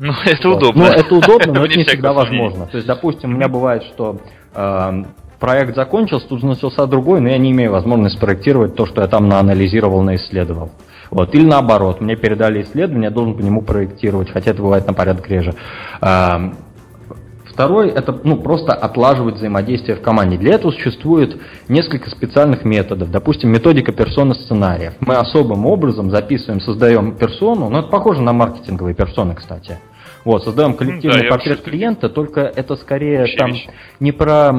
B: Ну, это вот. удобно.
C: Ну, это удобно, но это не всегда возможно. То есть, допустим, у меня бывает, что э, проект закончился, тут начался другой, но я не имею возможности спроектировать то, что я там наанализировал, наисследовал. Вот. Или наоборот, мне передали исследование, я должен по нему проектировать, хотя это бывает на порядок реже. Э, Второй – это ну, просто отлаживать взаимодействие в команде. Для этого существует несколько специальных методов. Допустим, методика персона сценариев. Мы особым образом записываем, создаем персону, ну это похоже на маркетинговые персоны, кстати. Вот, создаем коллективный да, портрет клиента, только это скорее Вообще там вещь. не про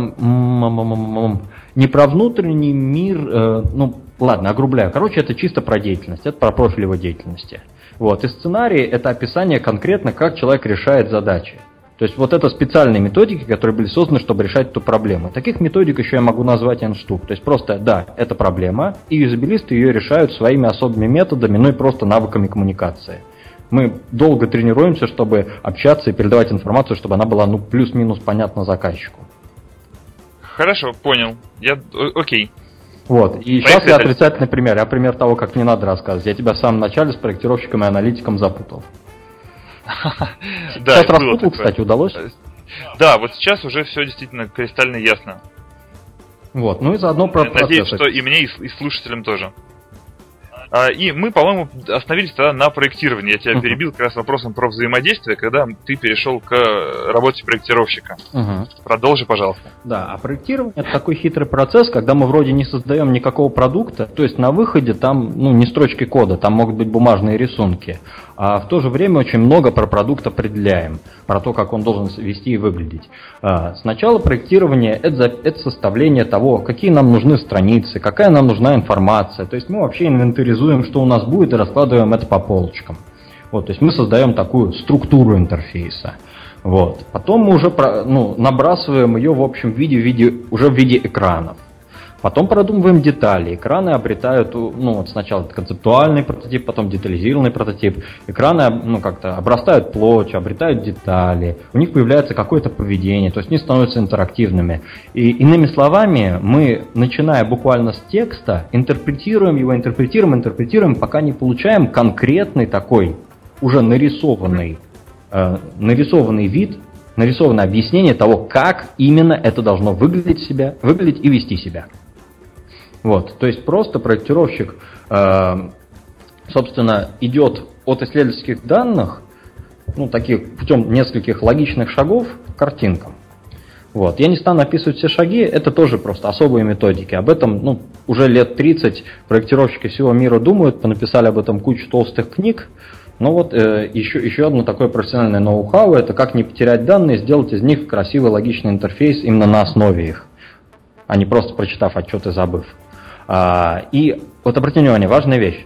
C: не про внутренний мир, э, ну ладно, огрубляю. Короче, это чисто про деятельность, это про профиль его деятельности. Вот, и сценарий это описание конкретно, как человек решает задачи. То есть вот это специальные методики, которые были созданы, чтобы решать эту проблему. Таких методик еще я могу назвать N штук. То есть просто, да, это проблема, и юзабилисты ее решают своими особыми методами, ну и просто навыками коммуникации. Мы долго тренируемся, чтобы общаться и передавать информацию, чтобы она была ну плюс-минус понятна заказчику.
B: Хорошо, понял. Я окей.
C: Вот. И Поехали сейчас я отрицательный пример. Я пример того, как не надо рассказывать. Я тебя в самом начале с проектировщиком и аналитиком запутал.
B: Да, сейчас распутал, кстати, удалось? Да, вот сейчас уже все действительно кристально ясно.
C: Вот, ну и заодно про
B: Надеюсь, что и мне, и слушателям тоже. А, и мы, по-моему, остановились тогда на проектировании. Я тебя uh-huh. перебил как раз вопросом про взаимодействие, когда ты перешел к работе проектировщика. Uh-huh. Продолжи, пожалуйста.
C: Да, а проектирование это такой хитрый процесс, когда мы вроде не создаем никакого продукта, то есть на выходе там ну, не строчки кода, там могут быть бумажные рисунки, а в то же время очень много про продукт определяем, про то, как он должен вести и выглядеть. А, сначала проектирование это, составление того, какие нам нужны страницы, какая нам нужна информация. То есть мы вообще инвентаризуем, что у нас будет, и раскладываем это по полочкам. Вот, то есть мы создаем такую структуру интерфейса. Вот. Потом мы уже ну, набрасываем ее в общем виде, в виде, уже в виде экранов. Потом продумываем детали. Экраны обретают, ну вот сначала концептуальный прототип, потом детализированный прототип. Экраны ну, как-то обрастают плотью, обретают детали. У них появляется какое-то поведение, то есть они становятся интерактивными. И иными словами, мы, начиная буквально с текста, интерпретируем его, интерпретируем, интерпретируем, пока не получаем конкретный такой, уже нарисованный, э, нарисованный вид нарисованное объяснение того, как именно это должно выглядеть, себя, выглядеть и вести себя. Вот, то есть просто проектировщик, э, собственно, идет от исследовательских данных, ну, таких путем нескольких логичных шагов к картинкам. Вот. Я не стану описывать все шаги, это тоже просто особые методики. Об этом ну, уже лет 30 проектировщики всего мира думают, понаписали об этом кучу толстых книг. Но вот э, еще, еще одно такое профессиональное ноу-хау, это как не потерять данные, сделать из них красивый логичный интерфейс именно на основе их, а не просто прочитав отчет и забыв. А, и вот обратите внимание, важная вещь.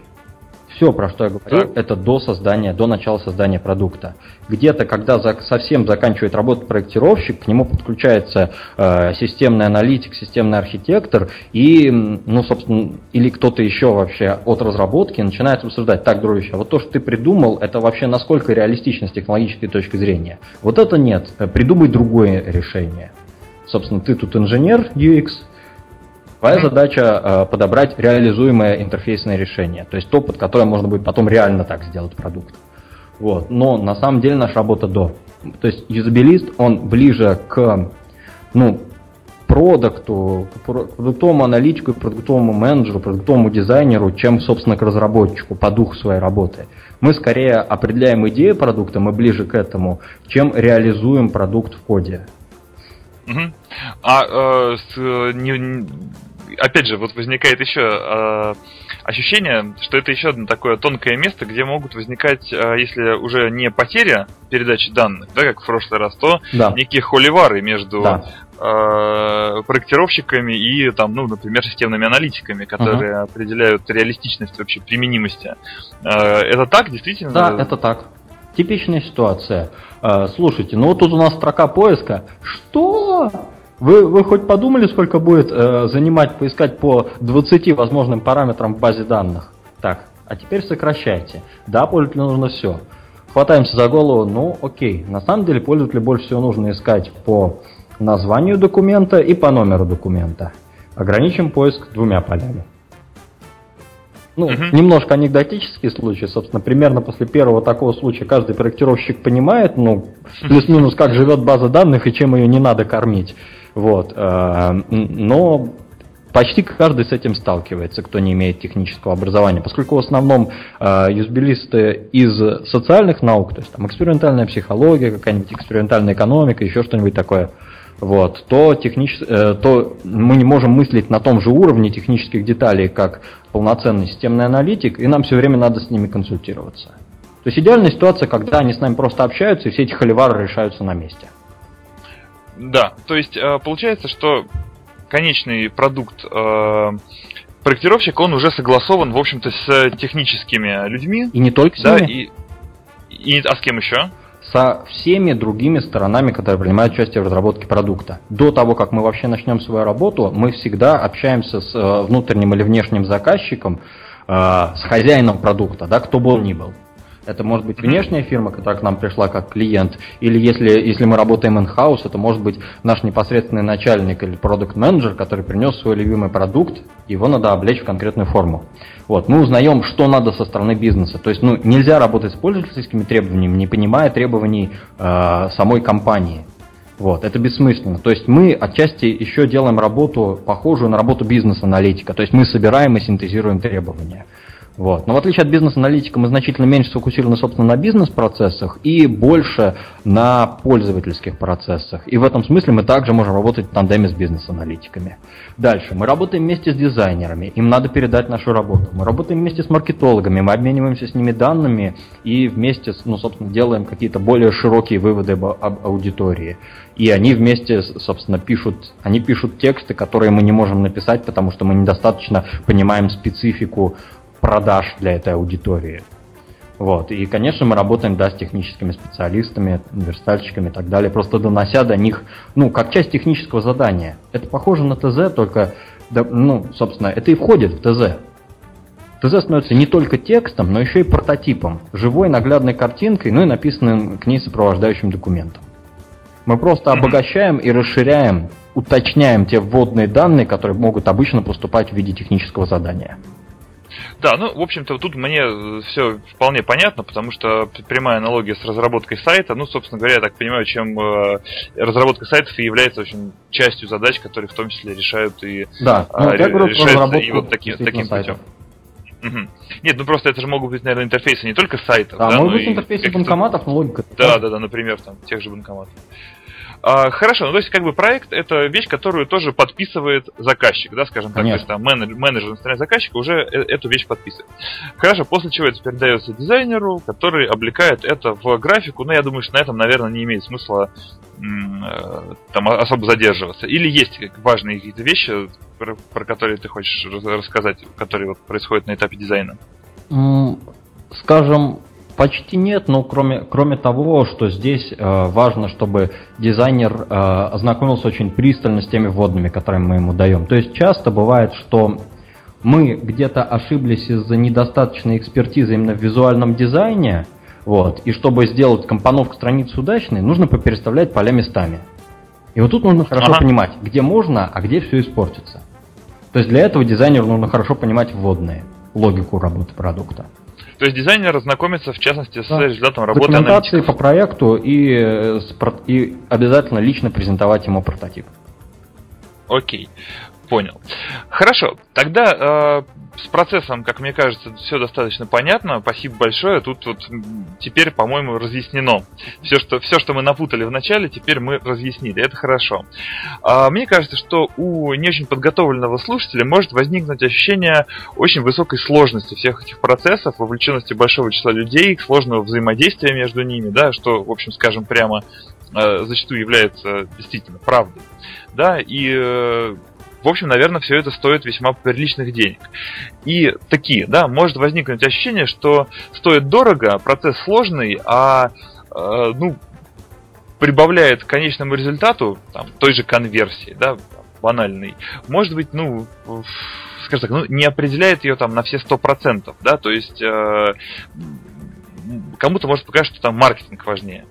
C: Все, про что я говорю, так. это до создания, до начала создания продукта. Где-то, когда за, совсем заканчивает работу проектировщик, к нему подключается э, системный аналитик, системный архитектор и, ну, собственно, или кто-то еще вообще от разработки начинает обсуждать, так, дружище, вот то, что ты придумал, это вообще насколько реалистично с технологической точки зрения. Вот это нет, придумай другое решение. Собственно, ты тут инженер UX, Твоя задача э, подобрать реализуемое интерфейсное решение, то есть то, под которое можно будет потом реально так сделать продукт. Вот. Но на самом деле наша работа до. То есть юзабилист, он ближе к ну, продукту, к продуктовому аналитику, продуктовому менеджеру, продуктовому дизайнеру, чем, собственно, к разработчику по духу своей работы. Мы скорее определяем идею продукта, мы ближе к этому, чем реализуем продукт в коде.
B: Угу. А э, с, не, опять же, вот возникает еще э, ощущение, что это еще одно такое тонкое место, где могут возникать, э, если уже не потеря передачи данных, да, как в прошлый раз, то да. некие холивары между да. э, проектировщиками и, там, ну, например, системными аналитиками, которые uh-huh. определяют реалистичность вообще применимости. Э, это так, действительно?
C: Да, это так. Типичная ситуация. Э, слушайте, ну вот тут у нас строка поиска. Что? Вы, вы хоть подумали, сколько будет э, занимать поискать по 20 возможным параметрам в базе данных? Так, а теперь сокращайте. Да, пользователю нужно все. Хватаемся за голову, ну окей. На самом деле пользователю больше всего нужно искать по названию документа и по номеру документа. Ограничим поиск двумя полями. Ну, угу. немножко анекдотический случай, собственно, примерно после первого такого случая каждый проектировщик понимает, ну, плюс-минус, как живет база данных и чем ее не надо кормить. Вот. Э, но почти каждый с этим сталкивается, кто не имеет технического образования, поскольку в основном э, юзбилисты из социальных наук, то есть там экспериментальная психология, какая-нибудь экспериментальная экономика, еще что-нибудь такое, вот, то, технич... Э, то мы не можем мыслить на том же уровне технических деталей, как полноценный системный аналитик, и нам все время надо с ними консультироваться. То есть идеальная ситуация, когда они с нами просто общаются, и все эти холивары решаются на месте.
B: Да, то есть э, получается, что конечный продукт э, проектировщик, он уже согласован, в общем-то, с техническими людьми.
C: И не только с
B: да, ними. И, и, а с кем еще?
C: Со всеми другими сторонами, которые принимают участие в разработке продукта. До того, как мы вообще начнем свою работу, мы всегда общаемся с э, внутренним или внешним заказчиком, с хозяином продукта, да, кто бы он ни был. Это может быть внешняя фирма, которая к нам пришла как клиент, или если, если мы работаем in-house, это может быть наш непосредственный начальник или продукт менеджер который принес свой любимый продукт, его надо облечь в конкретную форму. Вот, мы узнаем, что надо со стороны бизнеса. То есть ну, нельзя работать с пользовательскими требованиями, не понимая требований э, самой компании. Вот, это бессмысленно. То есть мы отчасти еще делаем работу, похожую на работу бизнес-аналитика. То есть мы собираем и синтезируем требования. Вот. Но в отличие от бизнес-аналитика мы значительно меньше сфокусированы, собственно, на бизнес-процессах и больше на пользовательских процессах. И в этом смысле мы также можем работать в тандеме с бизнес-аналитиками. Дальше. Мы работаем вместе с дизайнерами. Им надо передать нашу работу. Мы работаем вместе с маркетологами. Мы обмениваемся с ними данными и вместе, ну, собственно, делаем какие-то более широкие выводы об, об аудитории. И они вместе, собственно, пишут, они пишут тексты, которые мы не можем написать, потому что мы недостаточно понимаем специфику продаж для этой аудитории. Вот. И, конечно, мы работаем, да, с техническими специалистами, верстальщиками и так далее, просто донося до них, ну, как часть технического задания. Это похоже на ТЗ, только, да, ну, собственно, это и входит в ТЗ. ТЗ становится не только текстом, но еще и прототипом, живой наглядной картинкой, ну и написанным к ней сопровождающим документом. Мы просто обогащаем и расширяем, уточняем те вводные данные, которые могут обычно поступать в виде технического задания.
B: Да, ну, в общем-то, тут мне э, все вполне понятно, потому что прямая аналогия с разработкой сайта, ну, собственно говоря, я так понимаю, чем э, разработка сайтов и является очень частью задач, которые в том числе решают и
C: да, ну,
B: э, решаются и вот таки, таким сайтов. путем. Угу. Нет, ну просто это же могут быть, наверное, интерфейсы не только сайтов,
C: да, да могут быть интерфейсы банкоматов, но логика.
B: Да, да, да, например, там, тех же банкоматов. А, хорошо, ну то есть как бы проект это вещь, которую тоже подписывает заказчик, да, скажем так, Конечно. то есть там менеджер, менеджер на стороне заказчика уже э, эту вещь подписывает. Хорошо, после чего это передается дизайнеру, который облекает это в графику, но я думаю, что на этом, наверное, не имеет смысла э, там особо задерживаться. Или есть важные какие-то вещи, про, про которые ты хочешь рассказать, которые вот происходят на этапе дизайна?
C: Скажем, Почти нет, но кроме, кроме того, что здесь э, важно, чтобы дизайнер э, ознакомился очень пристально с теми вводными, которые мы ему даем. То есть часто бывает, что мы где-то ошиблись из-за недостаточной экспертизы именно в визуальном дизайне, вот, и чтобы сделать компоновку страниц удачной, нужно попереставлять поля местами. И вот тут нужно хорошо ага. понимать, где можно, а где все испортится. То есть для этого дизайнеру нужно хорошо понимать вводные, логику работы продукта.
B: То есть дизайнер знакомится, в частности, с да. результатом работы
C: Документации по проекту и, э, и обязательно лично презентовать ему прототип.
B: Окей. Понял. Хорошо. Тогда э, с процессом, как мне кажется, все достаточно понятно. Спасибо большое. Тут вот теперь, по-моему, разъяснено. Все что, все, что мы напутали в начале, теперь мы разъяснили. Это хорошо. А, мне кажется, что у не очень подготовленного слушателя может возникнуть ощущение очень высокой сложности всех этих процессов, вовлеченности большого числа людей, сложного взаимодействия между ними, да, что, в общем, скажем прямо, э, зачастую является действительно правдой. Да, и э, в общем, наверное, все это стоит весьма приличных денег. И такие, да, может возникнуть ощущение, что стоит дорого, процесс сложный, а э, ну, прибавляет к конечному результату там, той же конверсии, да, банальный, может быть, ну, скажем так, ну, не определяет ее там на все сто процентов, да, то есть э, кому-то может показаться, что там маркетинг важнее.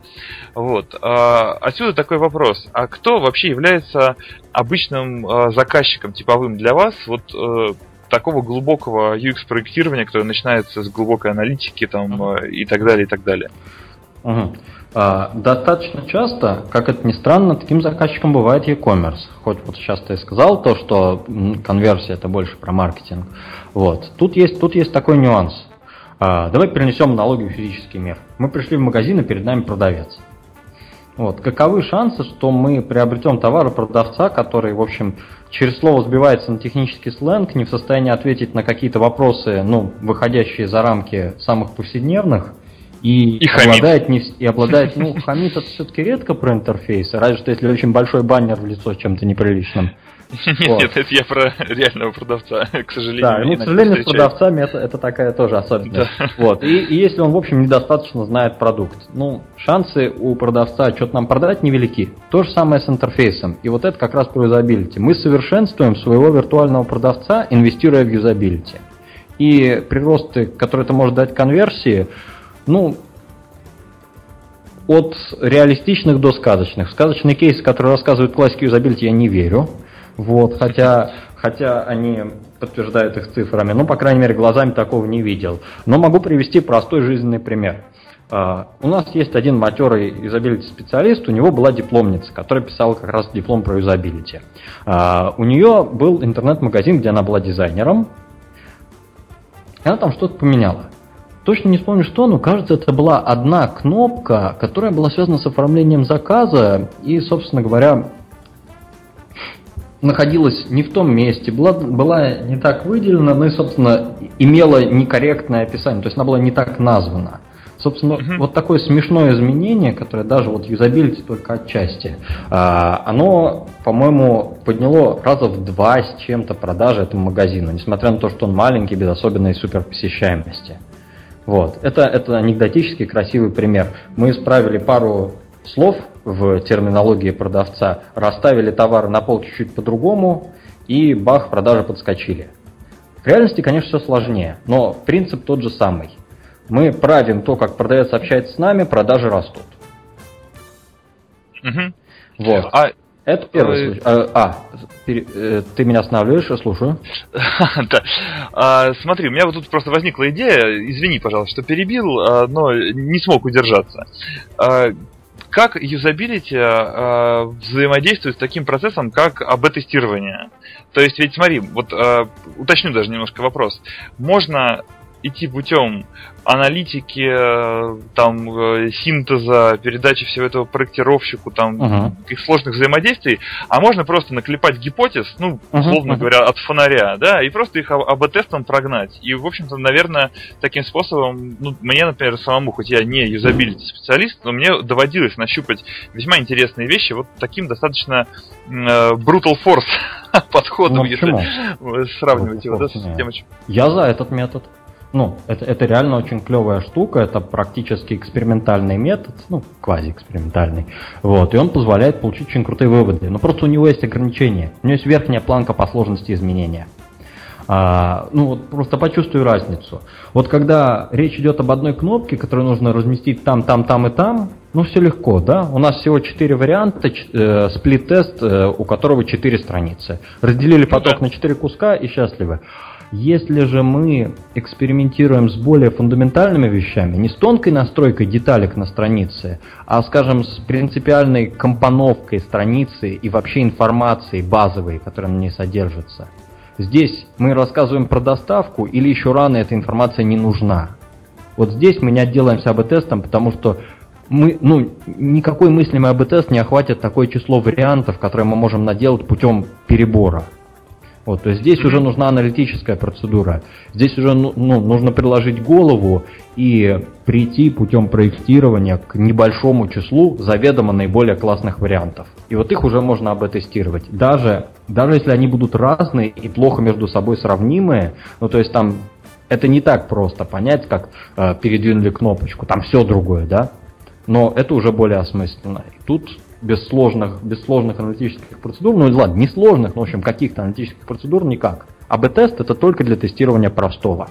B: Вот. А, отсюда такой вопрос. А кто вообще является обычным а, заказчиком типовым для вас? Вот э, такого глубокого UX-проектирования, которое начинается с глубокой аналитики там, uh-huh. и так далее, и так далее.
C: Uh-huh. А, достаточно часто, как это ни странно, таким заказчиком бывает e-commerce. Хоть вот сейчас ты сказал то, что конверсия это больше про маркетинг. Вот. Тут есть, тут есть такой нюанс. А, давай перенесем аналогию в физический мир. Мы пришли в магазин, и перед нами продавец. Вот. Каковы шансы, что мы приобретем товар у продавца, который, в общем, через слово сбивается на технический сленг, не в состоянии ответить на какие-то вопросы, ну, выходящие за рамки самых повседневных, и, и обладает, не, и обладает, ну, хамит это все-таки редко про интерфейсы, разве что если очень большой баннер в лицо чем-то неприличным.
B: Нет, нет, это я про реального продавца, к сожалению.
C: Да, ну, к сожалению, с продавцами это, это такая тоже особенность. Да. Вот. И, и если он, в общем, недостаточно знает продукт, ну, шансы у продавца что-то нам продать невелики. То же самое с интерфейсом. И вот это как раз про юзабилити. Мы совершенствуем своего виртуального продавца, инвестируя в юзабилити. И приросты, которые это может дать конверсии, ну, от реалистичных до сказочных. Сказочные кейсы, которые рассказывают классики юзабилити, я не верю. Вот, хотя, хотя они подтверждают их цифрами. Ну, по крайней мере, глазами такого не видел. Но могу привести простой жизненный пример. Uh, у нас есть один матерый юзабилити специалист, у него была дипломница, которая писала как раз диплом про юзабилити. Uh, у нее был интернет-магазин, где она была дизайнером, она там что-то поменяла. Точно не вспомню что, но кажется, это была одна кнопка, которая была связана с оформлением заказа и, собственно говоря, находилась не в том месте, была, была не так выделена, ну и, собственно, имела некорректное описание, то есть она была не так названа. Собственно, uh-huh. вот такое смешное изменение, которое даже вот юзабилити только отчасти, а, оно, по-моему, подняло раза в два с чем-то продажи этому магазину, несмотря на то, что он маленький, без особенной суперпосещаемости. Вот. Это, это анекдотический красивый пример. Мы исправили пару слов в терминологии продавца, расставили товар на пол чуть-чуть по-другому, и бах, продажи подскочили. В реальности, конечно, все сложнее, но принцип тот же самый. Мы правим то, как продавец общается с нами, продажи растут. Угу. Вот. А это первый случай. А, а э, ты меня останавливаешь, я слушаю.
B: да. А, смотри, у меня вот тут просто возникла идея, извини, пожалуйста, что перебил, а, но не смог удержаться. Как юзабилити э, взаимодействует с таким процессом, как АБ-тестирование? То есть, ведь смотри, вот э, уточню даже немножко вопрос. Можно идти путем аналитики, э, там, э, синтеза, передачи всего этого проектировщику, там, uh-huh. каких сложных взаимодействий, а можно просто наклепать гипотез, ну, условно uh-huh. говоря, от фонаря, да, и просто их АБ-тестом прогнать. И, в общем-то, наверное, таким способом, ну, мне, например, самому, хоть я не юзабилити специалист, но мне доводилось нащупать весьма интересные вещи вот таким достаточно э, brutal force подходом, ну, если сравнивать его, да, с тем,
C: Я за этот метод. Ну, это, это реально очень клевая штука, это практически экспериментальный метод, ну, квазиэкспериментальный. Вот, и он позволяет получить очень крутые выводы. Но просто у него есть ограничения. У него есть верхняя планка по сложности изменения. А, ну вот просто почувствую разницу. Вот когда речь идет об одной кнопке, которую нужно разместить там, там, там и там, ну все легко, да? У нас всего четыре варианта, э, сплит-тест, э, у которого четыре страницы. Разделили поток на четыре куска и счастливы. Если же мы экспериментируем с более фундаментальными вещами, не с тонкой настройкой деталек на странице, а, скажем, с принципиальной компоновкой страницы и вообще информации базовой, которая на ней содержится, здесь мы рассказываем про доставку или еще рано эта информация не нужна. Вот здесь мы не отделаемся АБ-тестом, потому что мы, ну, никакой мыслимый АБ-тест не охватит такое число вариантов, которые мы можем наделать путем перебора. Вот, то есть здесь уже нужна аналитическая процедура. Здесь уже ну, ну, нужно приложить голову и прийти путем проектирования к небольшому числу заведомо наиболее классных вариантов. И вот их уже можно об-тестировать. Даже, даже если они будут разные и плохо между собой сравнимые, ну то есть там это не так просто понять, как э, передвинули кнопочку, там все другое, да? Но это уже более осмысленно. И тут без сложных, без сложных аналитических процедур, ну ладно, не сложных, но в общем каких-то аналитических процедур никак. АБ-тест это только для тестирования простого.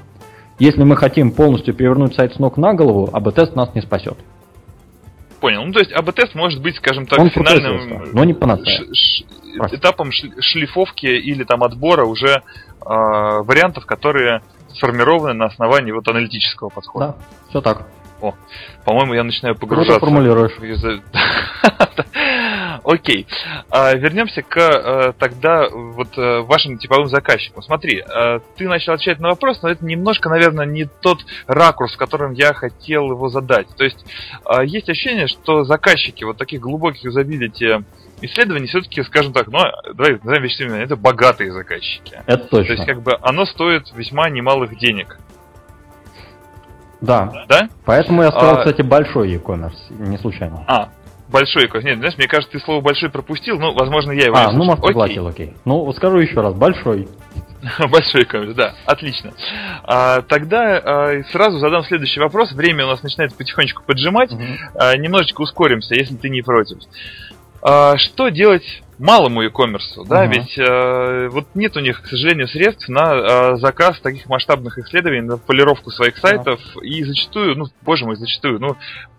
C: Если мы хотим полностью перевернуть сайт с ног на голову, АБ-тест нас не спасет.
B: Понял. Ну, то есть АБ-тест может быть, скажем так, Он финальным
C: но не
B: ш- ш- этапом шлифовки или там отбора уже э, вариантов, которые сформированы на основании вот аналитического подхода.
C: Да, все так.
B: О, по-моему, я начинаю погружаться.
C: Круто формулируешь.
B: Окей. А, вернемся к а, тогда вот а, вашим типовым заказчикам. Смотри, а, ты начал отвечать на вопрос, но это немножко, наверное, не тот ракурс, которым я хотел его задать. То есть а, есть ощущение, что заказчики вот таких глубоких юзабилити исследований все-таки, скажем так, ну, давай назовем вещи это богатые заказчики.
C: Это точно.
B: То есть, как бы, оно стоит весьма немалых денег.
C: Да. Да? Поэтому я сказал, а... кстати, большой e-commerce, не случайно.
B: А, большой e-commerce. Нет, знаешь, мне кажется, ты слово большой пропустил, ну, возможно, я его
C: А, ну, может, поглотил, окей. Ну, скажу еще раз, большой.
B: Большой e-commerce, да, отлично. А, тогда а, сразу задам следующий вопрос. Время у нас начинает потихонечку поджимать. Угу. А, немножечко ускоримся, если ты не против. А, что делать малому e-commerce, да, uh-huh. ведь э, вот нет у них, к сожалению, средств на э, заказ таких масштабных исследований, на полировку своих сайтов, uh-huh. и зачастую, ну, боже мой, зачастую, ну,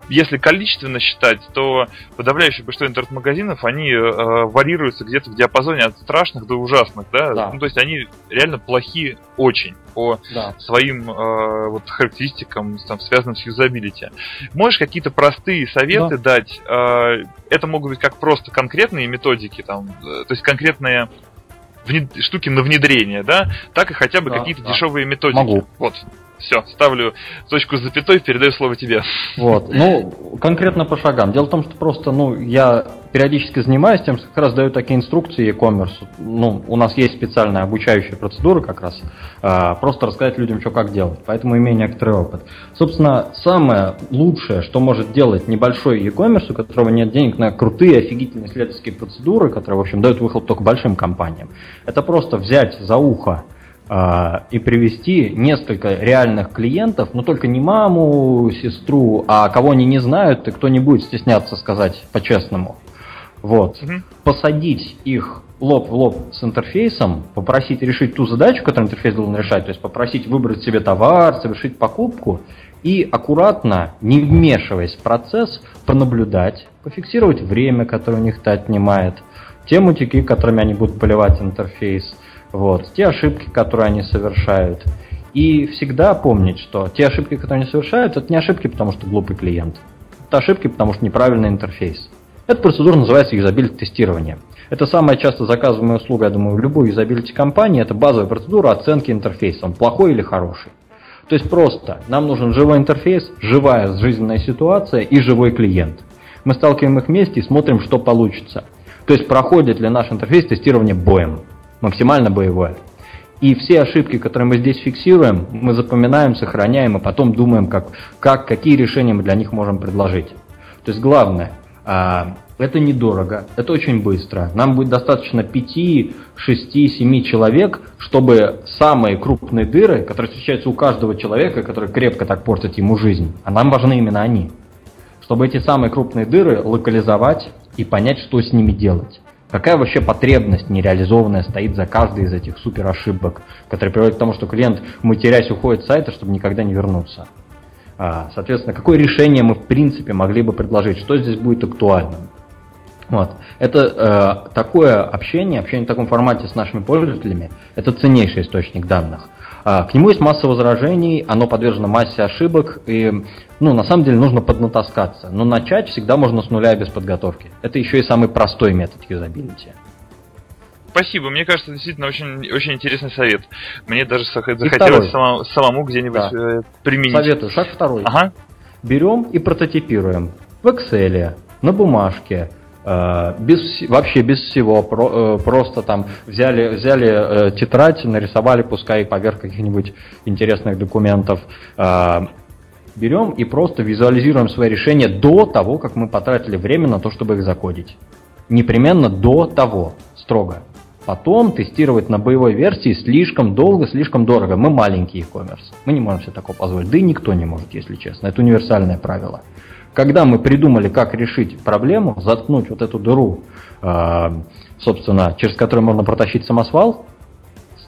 B: если количественно считать, то подавляющее большинство интернет-магазинов, они э, варьируются где-то в диапазоне от страшных до ужасных, да, да. ну, то есть они реально плохи очень по да. своим э, вот характеристикам, там, связанным с юзабилити. Можешь какие-то простые советы да. дать? Э, это могут быть как просто конкретные методики, там, э, то есть конкретные штуки на внедрение, да, так и хотя бы да, какие-то да. дешевые методики.
C: Могу.
B: Вот. Все, ставлю точку с запятой, передаю слово тебе.
C: Вот, ну, конкретно по шагам. Дело в том, что просто, ну, я периодически занимаюсь тем, что как раз даю такие инструкции e-commerce. Ну, у нас есть специальная обучающая процедура как раз. А, просто рассказать людям, что как делать. Поэтому имею некоторый опыт. Собственно, самое лучшее, что может делать небольшой e-commerce, у которого нет денег на крутые, офигительные исследовательские процедуры, которые, в общем, дают выхлоп только большим компаниям, это просто взять за ухо и привести несколько реальных клиентов, но только не маму, сестру, а кого они не знают, и кто не будет стесняться сказать по-честному. Вот. Угу. Посадить их лоб в лоб с интерфейсом, попросить решить ту задачу, которую интерфейс должен решать, то есть попросить выбрать себе товар, совершить покупку, и аккуратно, не вмешиваясь в процесс, пронаблюдать, пофиксировать время, которое у них это отнимает, те мутики, которыми они будут поливать интерфейс – вот, те ошибки, которые они совершают. И всегда помнить, что те ошибки, которые они совершают, это не ошибки, потому что глупый клиент. Это ошибки, потому что неправильный интерфейс. Эта процедура называется юзабилити тестирование. Это самая часто заказываемая услуга, я думаю, в любой юзабилити компании. Это базовая процедура оценки интерфейса, он плохой или хороший. То есть просто нам нужен живой интерфейс, живая жизненная ситуация и живой клиент. Мы сталкиваем их вместе и смотрим, что получится. То есть проходит ли наш интерфейс тестирование боем максимально боевое. И все ошибки, которые мы здесь фиксируем, мы запоминаем, сохраняем, и потом думаем, как, как, какие решения мы для них можем предложить. То есть главное, а, это недорого, это очень быстро. Нам будет достаточно 5, 6, 7 человек, чтобы самые крупные дыры, которые встречаются у каждого человека, которые крепко так портят ему жизнь, а нам важны именно они, чтобы эти самые крупные дыры локализовать и понять, что с ними делать. Какая вообще потребность нереализованная стоит за каждой из этих супер ошибок, которые приводят к тому, что клиент, матерясь, уходит с сайта, чтобы никогда не вернуться? А, соответственно, какое решение мы в принципе могли бы предложить, что здесь будет актуальным? Вот. Это э, такое общение, общение в таком формате с нашими пользователями, это ценнейший источник данных. А, к нему есть масса возражений, оно подвержено массе ошибок, и, ну, на самом деле нужно поднатаскаться. Но начать всегда можно с нуля без подготовки. Это еще и самый простой метод юзабилити.
B: Спасибо, мне кажется, действительно очень, очень интересный совет. Мне даже захотелось самому, самому где-нибудь да. Э, применить.
C: Советую. Шаг второй. Ага. Берем и прототипируем в Excel, на бумажке, без, вообще без всего, про, э, просто там взяли, взяли э, тетрадь, нарисовали, пускай поверх каких-нибудь интересных документов, э, берем и просто визуализируем свои решения до того, как мы потратили время на то, чтобы их закодить. Непременно до того, строго. Потом тестировать на боевой версии слишком долго, слишком дорого. Мы маленький e-commerce. Мы не можем себе такого позволить. Да и никто не может, если честно. Это универсальное правило. Когда мы придумали, как решить проблему, заткнуть вот эту дыру, э, собственно, через которую можно протащить самосвал,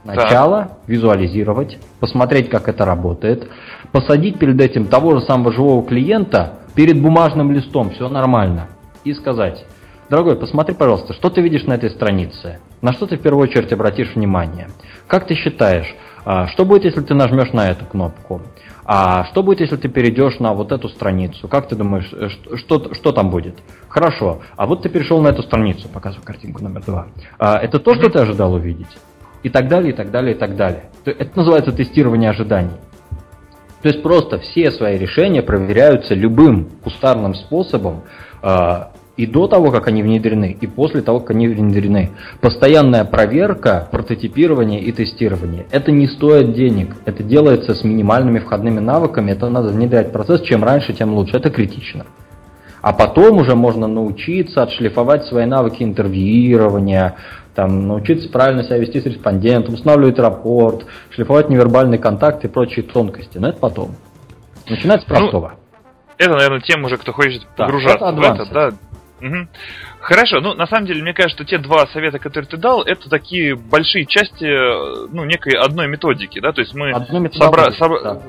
C: сначала да. визуализировать, посмотреть, как это работает, посадить перед этим того же самого живого клиента перед бумажным листом, все нормально, и сказать, дорогой, посмотри, пожалуйста, что ты видишь на этой странице, на что ты в первую очередь обратишь внимание, как ты считаешь, а, что будет, если ты нажмешь на эту кнопку? А что будет, если ты перейдешь на вот эту страницу? Как ты думаешь, э, что, что, что там будет? Хорошо. А вот ты перешел на эту страницу, показываю картинку номер два. А, это то, что ты ожидал увидеть? И так далее, и так далее, и так далее. Это называется тестирование ожиданий. То есть просто все свои решения проверяются любым кустарным способом, а, и до того, как они внедрены, и после того, как они внедрены. Постоянная проверка, прототипирование и тестирование. Это не стоит денег. Это делается с минимальными входными навыками. Это надо внедрять процесс. Чем раньше, тем лучше. Это критично. А потом уже можно научиться отшлифовать свои навыки интервьюирования, там, научиться правильно себя вести с респондентом, устанавливать рапорт, шлифовать невербальный контакт и прочие тонкости. Но это потом. Начинать с ну, простого. Ну,
B: это, наверное, тем уже, кто хочет погружаться да, в это, да, Угу. Хорошо, ну на самом деле, мне кажется, что те два совета, которые ты дал, это такие большие части, ну, некой одной методики, да, то есть мы собра... Собра... Да.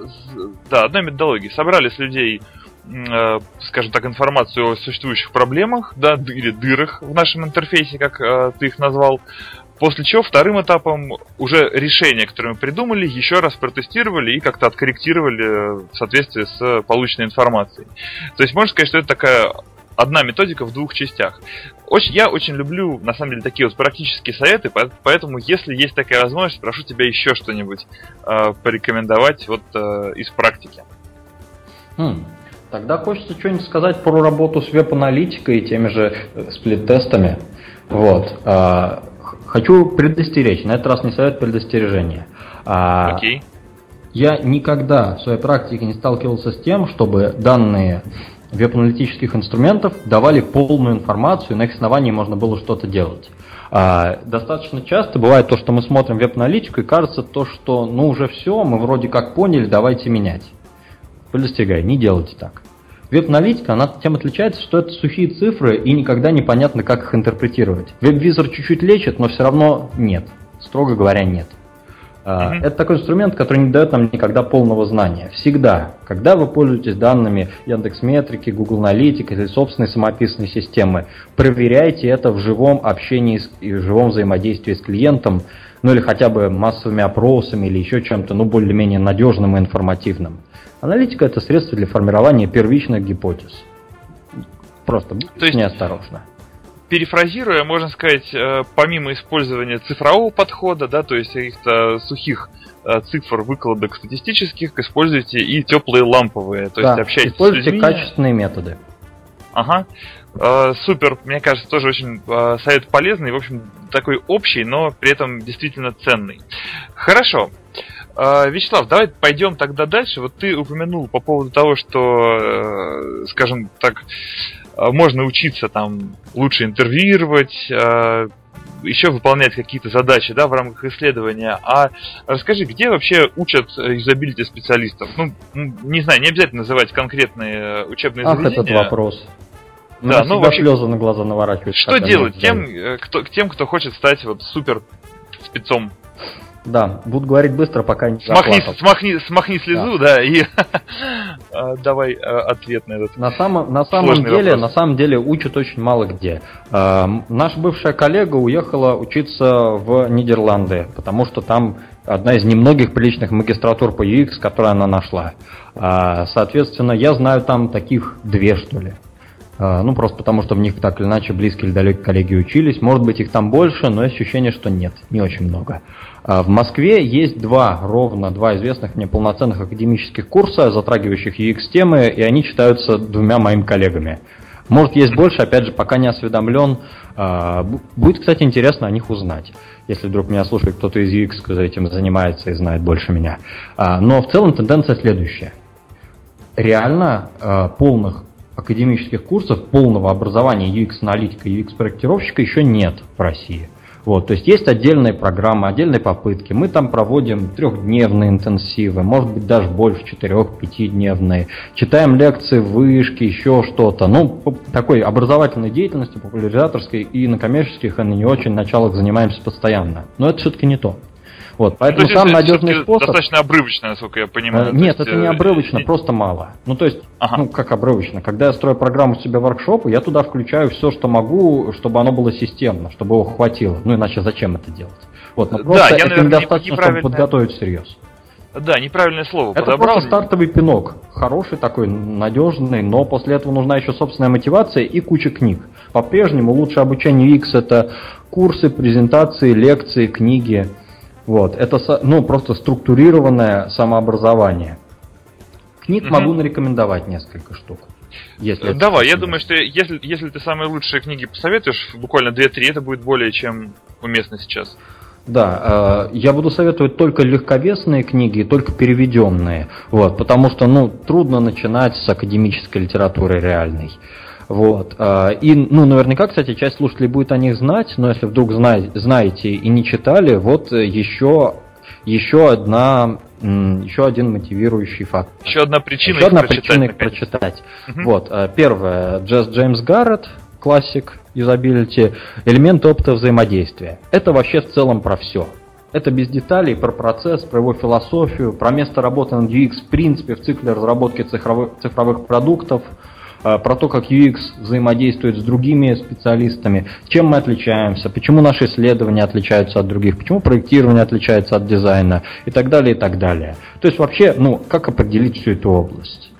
B: да, одной методологии. Собрали с людей, э, скажем так, информацию о существующих проблемах, да, или дырах в нашем интерфейсе, как э, ты их назвал. После чего вторым этапом уже решения, которые мы придумали, еще раз протестировали и как-то откорректировали в соответствии с полученной информацией. То есть можно сказать, что это такая одна методика в двух частях. Очень, я очень люблю, на самом деле, такие вот практические советы, поэтому, если есть такая возможность, прошу тебя еще что-нибудь э, порекомендовать вот э, из практики.
C: Хм. Тогда хочется что-нибудь сказать про работу с веб-аналитикой и теми же э, сплит-тестами. Вот. А, хочу предостеречь, на этот раз не совет, предостережение. А, Окей. Я никогда в своей практике не сталкивался с тем, чтобы данные веб-аналитических инструментов давали полную информацию, на их основании можно было что-то делать. А, достаточно часто бывает то, что мы смотрим веб-аналитику и кажется то, что ну уже все, мы вроде как поняли, давайте менять. Предостерегаю, не делайте так. Веб-аналитика, она тем отличается, что это сухие цифры и никогда непонятно, как их интерпретировать. Веб-визор чуть-чуть лечит, но все равно нет. Строго говоря, нет. Mm-hmm. Это такой инструмент, который не дает нам никогда полного знания. Всегда, когда вы пользуетесь данными Яндекс Метрики, Google Analytics или собственной самописной системы, проверяйте это в живом общении и в живом взаимодействии с клиентом, ну или хотя бы массовыми опросами или еще чем-то, ну более-менее надежным и информативным. Аналитика это средство для формирования первичных гипотез. Просто будьте неосторожно
B: перефразируя, можно сказать, э, помимо использования цифрового подхода, да, то есть каких-то сухих э, цифр, выкладок статистических, используйте и теплые ламповые, то да, есть общайтесь
C: используйте с людьми. качественные методы.
B: Ага. Э, супер, мне кажется, тоже очень совет полезный, в общем, такой общий, но при этом действительно ценный. Хорошо. Вячеслав, давай пойдем тогда дальше. Вот ты упомянул по поводу того, что, скажем так, можно учиться там лучше интервьюировать, а, еще выполнять какие-то задачи да, в рамках исследования. А расскажи, где вообще учат юзабилити специалистов? Ну, не знаю, не обязательно называть конкретные э, учебные
C: Ах,
B: заведения.
C: этот вопрос. Да, ну вообще слезы на глаза наворачивают.
B: Что делать тем, э, кто, тем, кто хочет стать вот супер спецом
C: да, буду говорить быстро, пока не
B: смахни, смахни, смахни слезу, да, да и а, давай а, ответ на этот.
C: На самом, на самом деле, вопрос. на самом деле учат очень мало где. Наша бывшая коллега уехала учиться в Нидерланды, потому что там одна из немногих приличных магистратур по UX, которые она нашла. А, соответственно, я знаю там таких две, что ли. А, ну, просто потому, что в них так или иначе близкие или далекие коллеги учились. Может быть, их там больше, но ощущение, что нет, не очень много. А, в Москве есть два, ровно два известных мне полноценных академических курса, затрагивающих UX-темы, и они читаются двумя моими коллегами. Может, есть больше, опять же, пока не осведомлен. А, будет, кстати, интересно о них узнать, если вдруг меня слушает кто-то из UX, кто этим занимается и знает больше меня. Но в целом тенденция следующая. Реально полных академических курсов полного образования UX-аналитика и UX-проектировщика еще нет в России. Вот, то есть есть отдельные программы, отдельные попытки. Мы там проводим трехдневные интенсивы, может быть даже больше, четырех-пятидневные. Читаем лекции, вышки, еще что-то. Ну, такой образовательной деятельности, популяризаторской и на коммерческих, и на не очень началах занимаемся постоянно. Но это все-таки не то. Вот, поэтому
B: ну,
C: самый надежный способ...
B: Достаточно обрывочно, насколько я понимаю.
C: Э, нет, есть, это не э, обрывочно, э, просто мало. Ну, то есть, ага. ну, как обрывочно. Когда я строю программу себе воркшопу, я туда включаю все, что могу, чтобы оно было системно, чтобы его хватило. Ну, иначе зачем это делать? Вот, но просто да, я, наверное, недостаточно, чтобы подготовить всерьез.
B: Да, неправильное слово
C: Это
B: подобрал.
C: просто стартовый пинок. Хороший такой, надежный, но после этого нужна еще собственная мотивация и куча книг. По-прежнему лучшее обучение X это курсы, презентации, лекции, книги. Вот, это ну, просто структурированное самообразование. Книг угу. могу нарекомендовать несколько штук.
B: Если Давай, я думаю, что если, если ты самые лучшие книги посоветуешь, буквально 2-3, это будет более чем уместно сейчас.
C: Да, э, я буду советовать только легковесные книги, только переведенные, вот, потому что, ну, трудно начинать с академической литературы реальной. Вот. А, и, ну, наверняка, кстати, часть слушателей будет о них знать, но если вдруг знаете и не читали, вот еще, еще одна еще один мотивирующий факт.
B: Еще одна причина
C: Еще одна прочитать, причина их прочитать. Угу. Вот. А, первое. Джесс Джеймс Гаррет, классик юзабилити, элемент опыта взаимодействия. Это вообще в целом про все. Это без деталей про процесс, про его философию, про место работы над UX в принципе в цикле разработки цифровых, цифровых продуктов, Э, про то, как UX взаимодействует с другими специалистами, чем мы отличаемся, почему наши исследования отличаются от других, почему проектирование отличается от дизайна и так далее, и так далее. То есть вообще, ну, как определить всю эту область.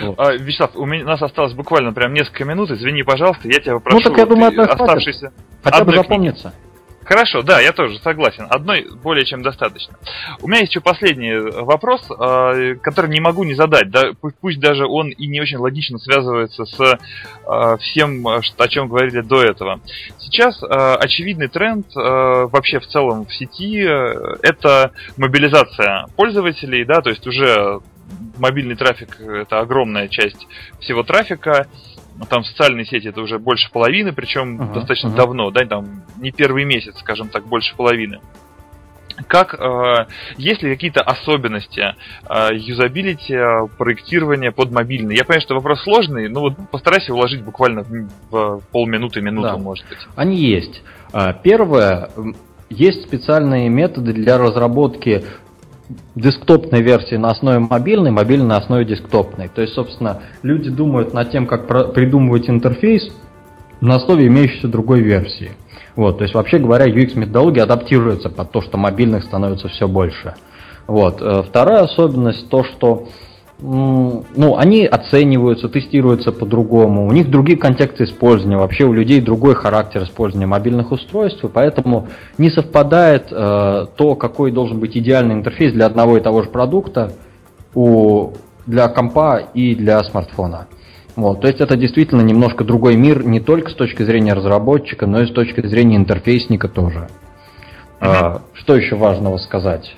B: Вот. А, Вячеслав, у, меня, у нас осталось буквально прям несколько минут. Извини, пожалуйста, я тебя попрошу.
C: Ну так я думаю, это оставшийся. Хотя бы запомнится. Книги.
B: Хорошо, да, я тоже согласен. Одной более чем достаточно. У меня есть еще последний вопрос, а, который не могу не задать. Да, пусть даже он и не очень логично связывается с а, всем, о чем говорили до этого. Сейчас а, очевидный тренд вообще в целом в сети это мобилизация пользователей, да, то есть уже мобильный трафик это огромная часть всего трафика, ну, там социальные сети это уже больше половины, причем uh-huh, достаточно uh-huh. давно, да, там не первый месяц, скажем так, больше половины. Как, э, есть ли какие-то особенности э, юзабилити э, проектирования под мобильный? Я понимаю, что вопрос сложный, но вот постарайся уложить буквально в, в полминуты, минуту, да. может быть.
C: Они есть. А, первое, есть специальные методы для разработки десктопной версии на основе мобильной, мобильной на основе десктопной. То есть, собственно, люди думают над тем, как придумывать интерфейс на основе имеющейся другой версии. Вот, то есть, вообще говоря, UX-методология адаптируется под то, что мобильных становится все больше. Вот. Э, вторая особенность то, что ну, они оцениваются, тестируются по-другому, у них другие контексты использования, вообще у людей другой характер использования мобильных устройств, и поэтому не совпадает э, то, какой должен быть идеальный интерфейс для одного и того же продукта у, для компа и для смартфона. Вот, то есть это действительно немножко другой мир, не только с точки зрения разработчика, но и с точки зрения интерфейсника тоже. Mm-hmm. Э, что еще важного сказать?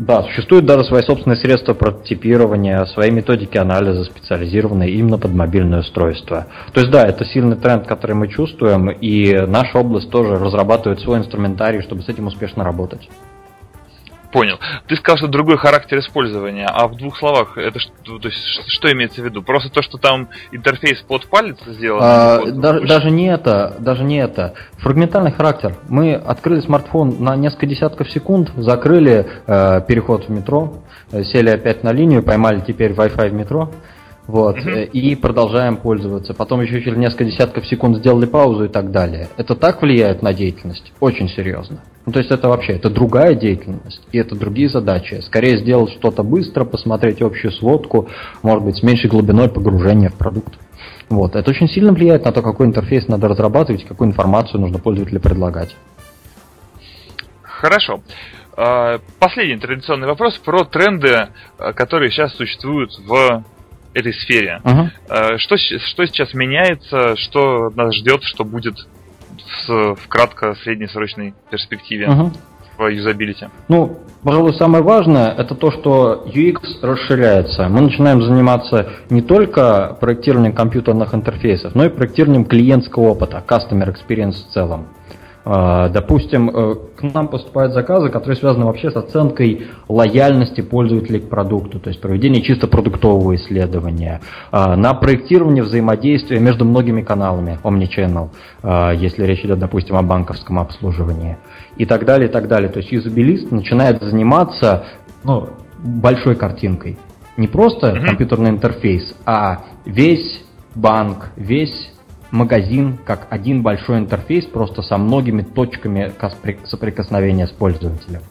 C: Да, существуют даже свои собственные средства прототипирования, свои методики анализа, специализированные именно под мобильное устройство. То есть да, это сильный тренд, который мы чувствуем, и наша область тоже разрабатывает свой инструментарий, чтобы с этим успешно работать.
B: Понял. Ты сказал, что другой характер использования, а в двух словах это что, то есть, что имеется в виду? Просто то, что там интерфейс под палец сделан?
C: А, да, даже не это, даже не это. Фрагментальный характер. Мы открыли смартфон на несколько десятков секунд, закрыли э, переход в метро, сели опять на линию, поймали теперь Wi-Fi в метро. Вот, uh-huh. и продолжаем пользоваться. Потом еще через несколько десятков секунд сделали паузу и так далее. Это так влияет на деятельность? Очень серьезно. Ну, то есть это вообще, это другая деятельность, и это другие задачи. Скорее сделать что-то быстро, посмотреть общую сводку, может быть, с меньшей глубиной погружения в продукт. Вот. Это очень сильно влияет на то, какой интерфейс надо разрабатывать, какую информацию нужно пользователю предлагать.
B: Хорошо. А, последний традиционный вопрос про тренды, а, которые сейчас существуют в этой сфере. Uh-huh. Что, что сейчас меняется, что нас ждет, что будет в, в кратко-среднесрочной перспективе uh-huh. в юзабилити?
C: Ну, пожалуй, самое важное это то, что UX расширяется. Мы начинаем заниматься не только проектированием компьютерных интерфейсов, но и проектированием клиентского опыта, customer experience в целом. А, допустим, э, к нам поступают заказы, которые связаны вообще с оценкой лояльности пользователей к продукту, то есть проведение чисто продуктового исследования, а, на проектирование взаимодействия между многими каналами Omnichannel, а, если речь идет, допустим, о банковском обслуживании, и так далее, и так далее. То есть юзабилист начинает заниматься ну, большой картинкой. Не просто mm-hmm. компьютерный интерфейс, а весь банк, весь магазин как один большой интерфейс, просто со многими точками соприкосновения с пользователем.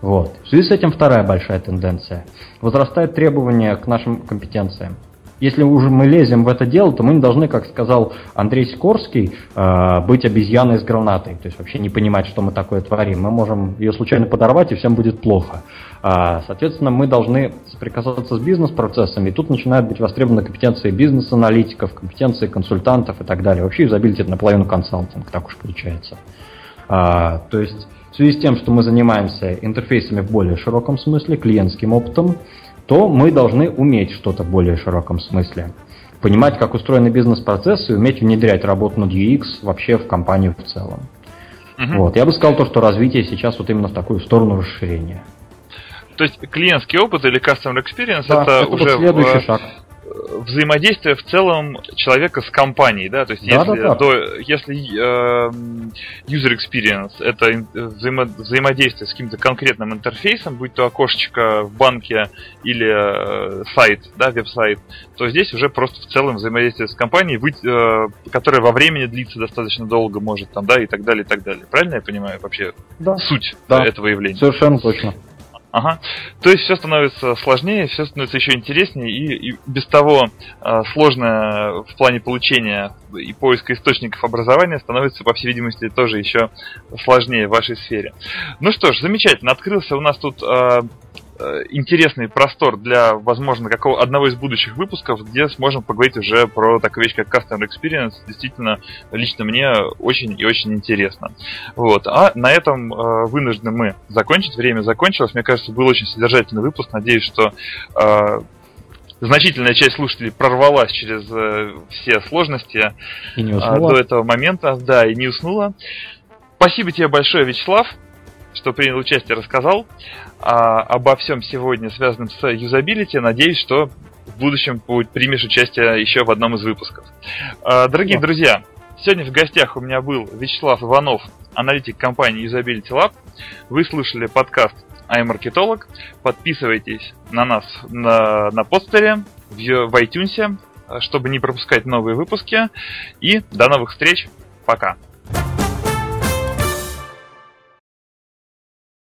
C: Вот. В связи с этим вторая большая тенденция. Возрастает требование к нашим компетенциям если уже мы лезем в это дело, то мы не должны, как сказал Андрей Сикорский, э, быть обезьяной с гранатой. То есть вообще не понимать, что мы такое творим. Мы можем ее случайно подорвать, и всем будет плохо. А, соответственно, мы должны соприкасаться с бизнес-процессами, и тут начинают быть востребованы компетенции бизнес-аналитиков, компетенции консультантов и так далее. Вообще изобилие это наполовину консалтинг, так уж получается. А, то есть в связи с тем, что мы занимаемся интерфейсами в более широком смысле, клиентским опытом, то мы должны уметь что-то в более широком смысле. Понимать, как устроены бизнес-процессы и уметь внедрять работу над UX вообще в компанию в целом. Угу. Вот. Я бы сказал то, что развитие сейчас вот именно в такую сторону расширения.
B: То есть клиентский опыт или customer experience да, это, это уже
C: следующий в, шаг
B: взаимодействие в целом человека с компанией, да, то есть да, если, да, да. До, если э, user experience это взаимо, взаимодействие с каким-то конкретным интерфейсом, будь то окошечко в банке или э, сайт, да, веб-сайт, то здесь уже просто в целом взаимодействие с компанией, вы, э, которое во времени длится достаточно долго, может там, да, и так далее, и так далее. Правильно я понимаю вообще
C: да.
B: суть
C: да.
B: этого явления?
C: Совершенно точно.
B: Ага. То есть все становится сложнее, все становится еще интереснее, и, и без того э, сложное в плане получения и поиска источников образования становится, по всей видимости, тоже еще сложнее в вашей сфере. Ну что ж, замечательно. Открылся у нас тут э, интересный простор для, возможно, какого одного из будущих выпусков, где сможем поговорить уже про такую вещь, как Customer Experience. Действительно, лично мне очень и очень интересно. Вот. А на этом э, вынуждены мы закончить. Время закончилось. Мне кажется, был очень содержательный выпуск. Надеюсь, что э, значительная часть слушателей прорвалась через э, все сложности
C: и не уснула.
B: Э, до этого момента, да, и не уснула. Спасибо тебе большое, Вячеслав что принял участие, рассказал а, обо всем сегодня, связанном с юзабилити. Надеюсь, что в будущем примешь участие еще в одном из выпусков. А, дорогие да. друзья, сегодня в гостях у меня был Вячеслав Иванов, аналитик компании Usability Lab. Вы слушали подкаст iMarketolog. Подписывайтесь на нас на, на постере в, в iTunes, чтобы не пропускать новые выпуски. И до новых встреч. Пока.